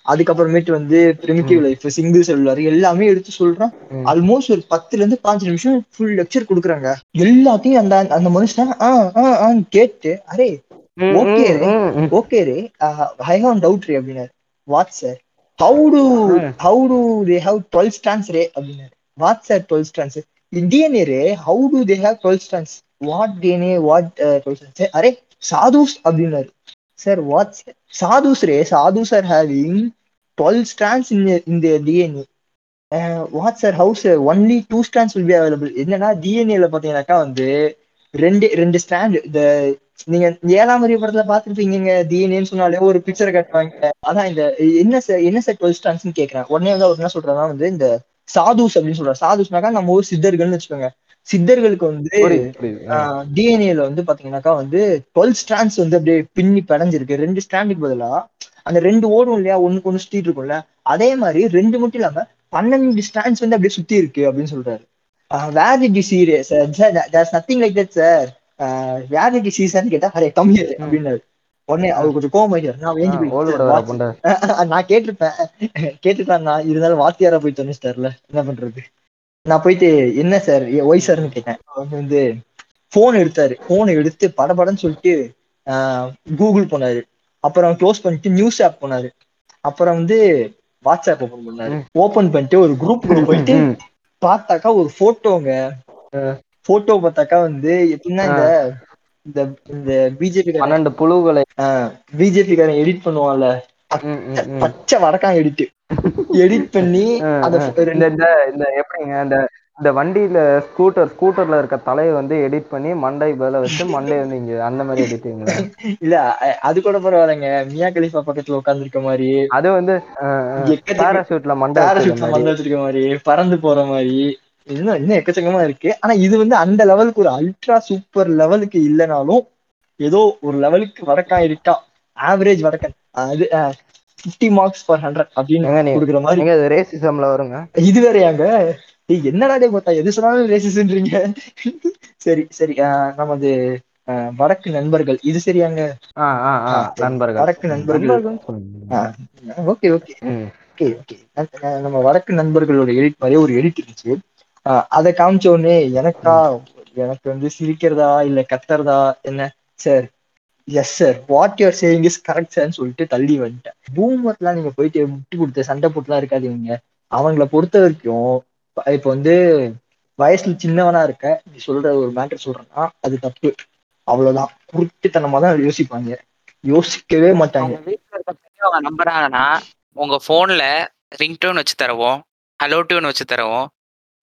அதுக்கப்புறமேட்டு வந்து பிரிமிட்டிவ் லைஃப் சிங்கிள் செல்லுலார் எல்லாமே எடுத்து சொல்றான் ம் ஆல்மோஸ்ட் ஒரு பத்துல இருந்து பாஞ்சு நிமிஷம் ஃபுல் லெக்சர் கொடுக்குறாங்க எல்லாத்தையும் அந்த அந்த மனுஷன் ஆ ஆ கேட்டு அரே ஓகே ஓகே ரே. ஐ ஹாவ் டவுட் ரே அப்படின்னாரு. What sir how do how do they have twelve strands ரே அப்படின்னாரு. What sir twelve strands DNA ray how do they have twelve strands what DNA what twelve strands array sadhus அப்படின்னாரு. Sir what sadhus ray sadhus are having twelve strands in in DNA what sir how's only two strands will be available என்னன்னா டிஎன்ஏல பாத்தீங்கன்னாக்கா வந்து ரெண்டு ரெண்டு stand இந்த நீங்க ஏழாம் அறிவு படத்துல பாத்துருப்பீங்க டிஎன்ஏன்னு சொன்னாலே ஒரு பிக்சரை காட்டுவாங்க. அதான் இந்த என்ன சார் என்ன சார் டுவெல் ஸ்டாண்ட்ஸ்னு கேக்குறேன். உடனே வந்து அவர் என்ன சொல்றாருன்னா வந்து இந்த சாதுஸ் அப்படின்னு சொல்றாரு. சாதுஸ்னாக்கா நம்ம ஊர் சித்தர்கள்னு வச்சுக்கோங்க. சித்தர்களுக்கு வந்து. டிஎன்ஏல வந்து பாத்தீங்கன்னாக்கா வந்து டுவெல் ஸ்டாண்ட்ஸ் வந்து அப்படியே பின்னி படைஞ்சிருக்கு ரெண்டு ஸ்டாண்டுக்கு பதிலா அந்த ரெண்டு ஓடும் இல்லையா ஒண்ணுக்கு ஒண்ணு சுத்திட்டு இருக்கும்ல அதே மாதிரி ரெண்டு மட்டும் இல்லாம பன்னெண்டு ஸ்டாண்ட்ஸ் வந்து அப்படியே சுத்தி இருக்கு அப்படின்னு சொல்றாரு. Where did you see sir nothing like that sir where did you see சார்னு கேட்டா அரே கம் ஹியர் ம். அப்படின்னாரு உடனே அவர் கொஞ்சம் கோவம் ஆயிட்டாரு நான் ஏஞ்சி போய் நான் கேட்டிருப்பேன் கேட்டுட்டான் நான் இருந்தாலும் வாத்தியாரா போய் தொலைச்சிட்டாருல என்ன பண்றது நான் போயிட்டு என்ன சார் ஒய் சார்னு கேட்டேன் அவங்க வந்து போன் எடுத்தாரு போனை எடுத்து படபடன்னு சொல்லிட்டு கூகுள் போனாரு அப்புறம் க்ளோஸ் பண்ணிட்டு நியூஸ் ஆப் போனாரு அப்புறம் வந்து வாட்ஸ்அப் ஓபன் பண்ணாரு. ஓபன் பண்ணிட்டு ஒரு குரூப்புக்குள்ள போயிட்டு பார்த்தாக்கா ஒரு போட்டோங்க போட்டோ பார்த்தாக்கா வந்து எப்படின்னா இந்த இந்த பிஜேபி பன்னெண்டு புழுகளை பிஜேபி காரன் எடிட் பண்ணுவான்ல. பச்சை வடக்கான் எடிட் எடிட் பண்ணி அந்த இந்த இந்த எப்படிங்க இந்த இந்த வண்டியில ஸ்கூட்டர் ஸ்கூட்டர்ல இருக்க தலையை வந்து எடிட் பண்ணி மண்டை பதில வச்சு மண்டை வந்து இங்க அந்த மாதிரி எடிட்டிங்களா இல்ல அது கூட பரவாயில்லைங்க. மியா கலிஃபா பக்கத்துல உட்கார்ந்திருக்க மாதிரி. அது வந்து பேராஷூட்ல மண்டை மாதிரி. மறந்து வச்சிருக்க மாதிரி பறந்து போற மாதிரி. இன்னும் இன்னும் எக்கச்சக்கமா இருக்கு. ஆனா இது வந்து அந்த லெவலுக்கு ஒரு அல்ட்ரா சூப்பர் லெவலுக்கு இல்லைனாலும் ஏதோ ஒரு லெவலுக்கு வடக்கான் இருக்கா ஆவரேஜ் வடக்கன் அது பிப்டி மார்க்ஸ் பர் ஹண்ட்ரட் அப்படின்னு கொடுக்குற மாதிரி. அது ரேசிசம்ல வருங்க? இது வேறையாங்க. என்னடா டே பார்த்தா எது சொன்னாலும் ரேசிஸ்ன்றீங்க சரி சரி நமது வடக்கு நண்பர்கள். இது சரியாங்க. நண்பர்கள். வடக்கு நண்பர்கள். Okay okay. Okay okay. நம்ம வடக்கு நண்பர்களோட எடிட் மாதிரி ஒரு எடிட் இருந்துச்சு. அதை காமிச்ச உடனே எனக்கா? எனக்கு வந்து சிரிக்கிறதா? இல்ல கத்துறதா? என்ன? Sir yes sir what you are saying is correct சார்னு சொல்லிட்டு தள்ளி வந்துட்டேன். பூமர்லாம் நீங்க போயிட்டு முட்டி கொடுத்து சண்டை போட்டுலாம் இருக்காதீங்க. அவங்கள பொறுத்த வரைக்கும் இப்போ வந்து வயசுல சின்னவனா இருக்க நீ சொல்ற ஒரு மேட்டர் சொல்றேன்னா அது தப்பு. அவ்வளவுதான். குருட்டுத்தனமா தான் யோசிப்பாங்க. யோசிக்கவே மாட்டாங்க. அவங்க நம்புறாங்கன்னா உங்க போன்ல ரிங்டோன் வச்சு தரவும் ஹலோ டியூன் வச்சு தரவும்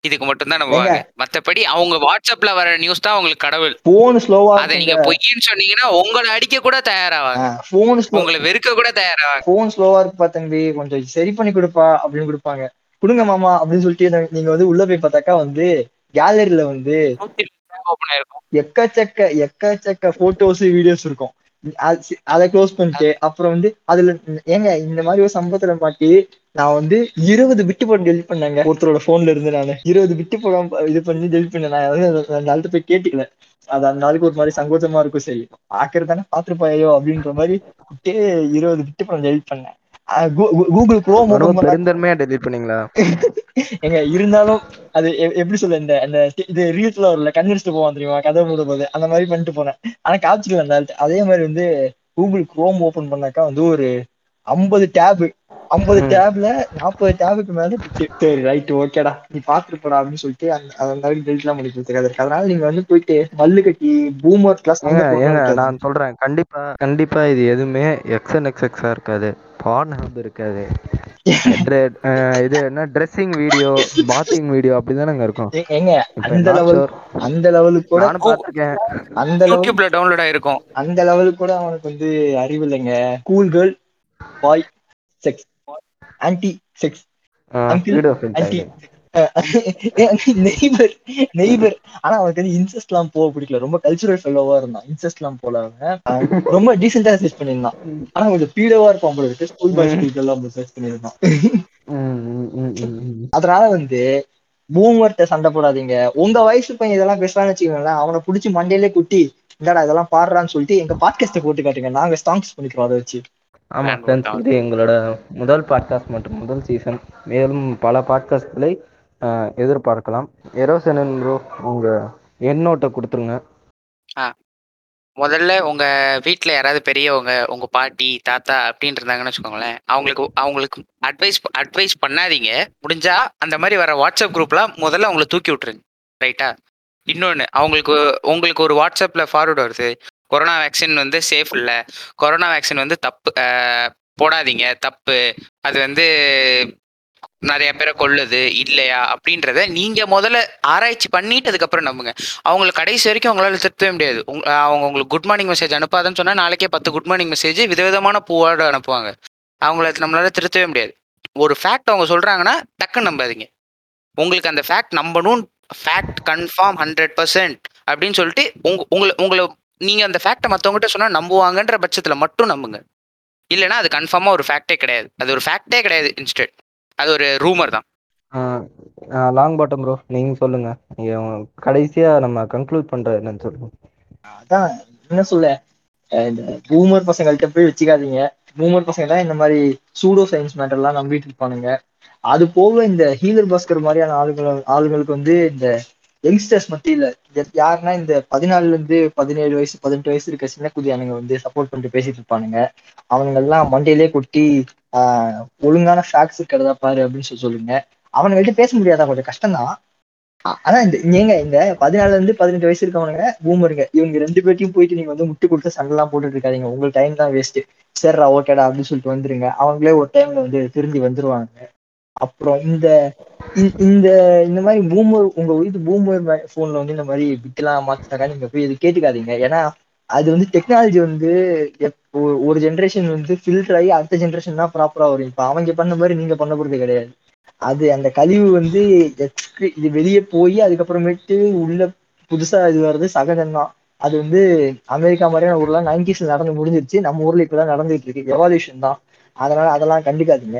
இதுக்கு மட்டும் தான் நம்புவாங்க மத்தபடி அவங்க வாட்ஸ்அப்ல வர நியூஸ் தான் உங்களுக்கு கடவுள். போன் ஸ்லோவா அதை நீங்க பொய்ன்னு சொன்னீங்கன்னா உங்களை அடிக்க கூட தயாராவாங்க. போன் உங்களை வெறுக்க கூட தயாராவாங்க. போன் ஸ்லோவா இருக்குப்பா தம்பி. கொஞ்சம் சரி பண்ணி கொடுப்பா அப்படின்னு கொடுப்பாங்க. கொடுங்க மாமா அப்படின்னு சொல்லிட்டு நீங்க வந்து உள்ள போய் பார்த்தாக்கா வந்து கேலரியில வந்து எக்கச்சக்க எக்கச்சக்க போட்டோஸ் வீடியோஸ் இருக்கும். அதை க்ளோஸ் பண்ணிட்டு அப்புறம் வந்து அதுல ஏங்க இந்த மாதிரி ஒரு சம்பவத்துல மாட்டி நான் வந்து இருபது பிட்டு போட்டு டெலிட் பண்ணேங்க. ஒருத்தரோட போன்ல இருந்து நான். இருபது பிட்டு போடாம இது பண்ணி டெலிட் பண்ணேன். நான் அந்த- ஆள்கிட்ட போய் கேட்டுக்கல. அது அந்த நாளுக்கு ஒரு மாதிரி சங்கோச்சமா இருக்கும். சரி பாக்குறது தானே பாத்துருப்பாயோ அப்படின்ற மாதிரி விட்டே இருபது பிட்டு படம் டெலிட் பண்ணேன். கூகுள் குரோம் பெருந்தன்மையா டெலிட் பண்ணீங்களா? ஏங்க இருந்தாலும் அது எப்படி சொல்ல இந்த அந்த இது ரீல்ஸ்ல வரல கன்வென்ஸ்ட் போவான் தெரியுமா கதை மூட போது அந்த மாதிரி பண்ணிட்டு போனேன். ஆனா காமிச்சிக்கல அந்த அதே மாதிரி வந்து கூகுள் குரோம் ஓபன் பண்ணாக்கா வந்து ஒரு ஐம்பது டேப் ஐம்பது. டேப்ல நாற்பது டேபுக்கு மேல. சரி ரைட் ஓகேடா நீ பாத்துட்டு போடா அப்படின்னு சொல்லிட்டு அந்த டெலிட் எல்லாம் பண்ணி கொடுத்துருக்காரு அதனால நீங்க வந்து போயிட்டு மல்லு கட்டி பூமர் கிளாஸ் நான் சொல்றேன். கண்டிப்பா கண்டிப்பா இது எதுவுமே எக்ஸ்என் எக்ஸ்எக்ஸா இருக்காது. பான் ஹப் இருக்காது இது என்ன ட்ரெஸ்ஸிங் வீடியோ பாத்திங் வீடியோ அப்படிதானங்க இருக்கும். ஏங்க அந்த லெவல். அந்த லெவலுக்கு கூட நானும் பார்த்திருக்கேன். அந்த லெவல் யூடியூப்ல டவுன்லோட் ஆயிருக்கும். அந்த லெவலுக்கு கூட அவனுக்கு வந்து அறிவு இல்லைங்க. Cool girl boy sex aunty sex neighbour neighbour ஆனா அவனுக்கு வந்து இன்செஸ்ட் எல்லாம் போக பிடிக்கல. ரொம்ப கல்ச்சுரல் ஃபெல்லோவா இருந்தான். இன்செஸ்ட் எல்லாம் போல அவன். ரொம்ப டீசெண்டா சர்ச் பண்ணியிருந்தான். ஆனா கொஞ்சம் பீடவா இருப்பான் போல இருக்கு. ஸ்கூல் பாய் ஸ்கூல் எல்லாம் சர்ச் பண்ணியிருந்தான். அதனால வந்து பூமர்ட்ட சண்டை போடாதீங்க. உங்க வயசு பையன் இதெல்லாம் பேசுறான்னு வச்சுக்கோங்களேன். அவனை புடிச்சு மண்டையிலே குட்டி இந்தாடா இதெல்லாம் பாடுறான்னு சொல்லிட்டு எங்க பாட்காஸ்ட போட்டு காட்டுங்க. நாங்க ஸ்டாங்ஸ் பண்ணிக்கிறோம் அதை வச்சு. ஆமா வேண்டாம், ஃப்ரெண்ட்ஸ். இது எங்களோட முதல் பாட்காஸ்ட் மற்றும் முதல் சீசன் மேலும் பல பாட்காஸ்ட்களை எதிர்பார்க்கலாம். எரோசனன் ப்ரோ உங்க எண்ணோட்ட கொடுத்துருங்க. முதல்ல உங்க வீட்ல யாராவது பெரியவங்க உங்க பாட்டி தாத்தா அப்படின்னு இருந்தாங்கன்னு வச்சுக்கோங்களேன் அவங்களுக்கு அவங்களுக்கு அட்வைஸ் அட்வைஸ் பண்ணாதீங்க. முடிஞ்சா அந்த மாதிரி வர வாட்ஸ்அப் குரூப்லாம் முதல்ல அவங்கள தூக்கி விட்டுருங்க. ரைட்டா இன்னொன்று அவங்களுக்கு உங்களுக்கு ஒரு வாட்ஸ்அப்பில் ஃபார்வர்டு வருது. கொரோனா வேக்சின் வந்து சேஃப் இல்லை. கொரோனா வேக்சின் வந்து தப்பு போடாதீங்க. தப்பு. அது வந்து நிறைய பேரை கொள்ளுது இல்லையா? அப்படின்றத நீங்க முதல்ல ஆராய்ச்சி பண்ணிட்டு அதுக்கப்புறம் நம்புங்க. அவங்கள கடைசி வரைக்கும் அவங்களால திருத்தவே முடியாது. அவங்க உங்களுக்கு குட் மார்னிங் மெசேஜ் அனுப்பாதுன்னு சொன்னா நாளைக்கே பத்து குட் மார்னிங் மெசேஜ் விதவிதமான பூவோட அனுப்புவாங்க. அவங்கள நம்மளால திருத்தவே முடியாது. ஒரு ஃபேக்ட் அவங்க சொல்றாங்கன்னா டக்குன்னு நம்பாதீங்க. உங்களுக்கு அந்த ஃபேக்ட் நம்பணும் ஃபேக்ட் கன்ஃபார்ம் ஹண்ட்ரட் பர்சன்ட் அப்படின்னு சொல்லிட்டு உங்க உங்களை உங்களை நீங்க அந்த ஃபேக்டை மற்றவங்ககிட்ட சொன்னா நம்புவாங்கன்ற பட்சத்துல மட்டும் நம்புங்க. இல்லைன்னா அது கன்ஃபார்மா ஒரு ஃபேக்டே கிடையாது. அது ஒரு ஃபேக்டே கிடையாது இன்ஸ்டெட் அது ஒரு ரூமர் தான். லாங் பாட்டம் ப்ரோ நீங்க சொல்லுங்க. நீங்க கடைசியா நம்ம கன்க்ளூட் பண்றது என்னன்னு சொல்லுங்க. அதான் என்ன சொல்ல? இந்த பூமர் பசங்கள்ட்ட போய் வச்சுக்காதீங்க. பூமர் பசங்க தான் இந்த மாதிரி சூடோ சயின்ஸ் மேட்டர் எல்லாம் நம்பிட்டு இருப்பானுங்க. அது போக இந்த ஹீலர் பாஸ்கர் மாதிரியான ஆளுகள் ஆளுங்களுக்கு வந்து இந்த யங்ஸ்டர்ஸ் மத்தியில் யாருன்னா இந்த பதினாலுல இருந்து பதினேழு வயசு பதினெட்டு வயசு இருக்க சின்ன குதியானுங்க வந்து சப்போர்ட் பண்ணிட்டு பேசிட்டு இருப்பானுங்க. அவனுங்க எல்லாம் மண்டையிலே கொட்டி ஆஹ் ஒழுங்கான ஃபேக்ட்ஸ் இருக்கிறதா பாரு அப்படின்னு சொல்லி சொல்லுங்க. அவனுங்கள்ட்ட பேச முடியாதா? கொஞ்சம் கஷ்டம்தான். ஆ- ஆனா இந்த ஏங்க இந்த பதினாலுல இருந்து பதினெட்டு வயசு இருக்கவனுங்க பூமருங்க இவங்க ரெண்டு பேர்ட்டையும் போயிட்டு நீங்க வந்து முட்டு கொடுத்து சண்டை எல்லாம் போட்டுட்டு இருக்காதீங்க. உங்களுக்கு டைம் தான் வேஸ்ட் சரிடா ஓகேடா அப்படின்னு சொல்லிட்டு வந்துருங்க. அவங்களே ஒரு டைம்ல வந்து திரும்பி வந்துருவாங்க. அப்புறம் இந்த இந்த- இந்த இந்த மாதிரி பூமர் உங்க வீட்டு பூமர் போன்ல வந்து இந்த மாதிரி பிட்லாம் மாத்தினாக்கா நீங்க போய் இது கேட்டுக்காதீங்க. ஏன்னா அது வந்து டெக்னாலஜி வந்து எப்- ஒரு- ஒரு ஜென்ரேஷன் வந்து ஃபில்டர் ஆகி அடுத்த ஜென்ரேஷன் தான் ப்ராப்பரா வரும். இப்ப அவங்க பண்ண மாதிரி நீங்க பண்ண போறது கிடையாது. அது அந்த கழிவு வந்து இது வெளியே போய் அதுக்கப்புறமேட்டு உள்ள புதுசா இது வர்றது சகஜம்தான். அது வந்து அமெரிக்கா மாதிரியான ஊர்லாம் நைன்டிஸ்ல நடந்து முடிஞ்சிருச்சு. நம்ம ஊர்ல இப்பதான் நடந்துட்டு இருக்கு. எவால்யூஷன் தான். அதனால அதெல்லாம் கண்டுக்காதீங்க.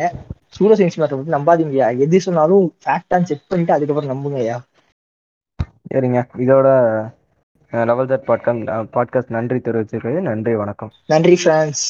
சூரிய சயின்ஸ் மேட்டர் வந்து நம்பாதீங்கய்யா எது சொன்னாலும் ஃபேக்டான்னு செக் பண்ணிட்டு அதுக்கப்புறம் நம்புங்கய்யா சரிங்க. இதோட லெவல் தட் பாட்காஸ்ட் பாட்காஸ்ட் நன்றி தெரிவிச்சிருக்கிறது நன்றி வணக்கம். நன்றி ஃப்ரான்ஸ்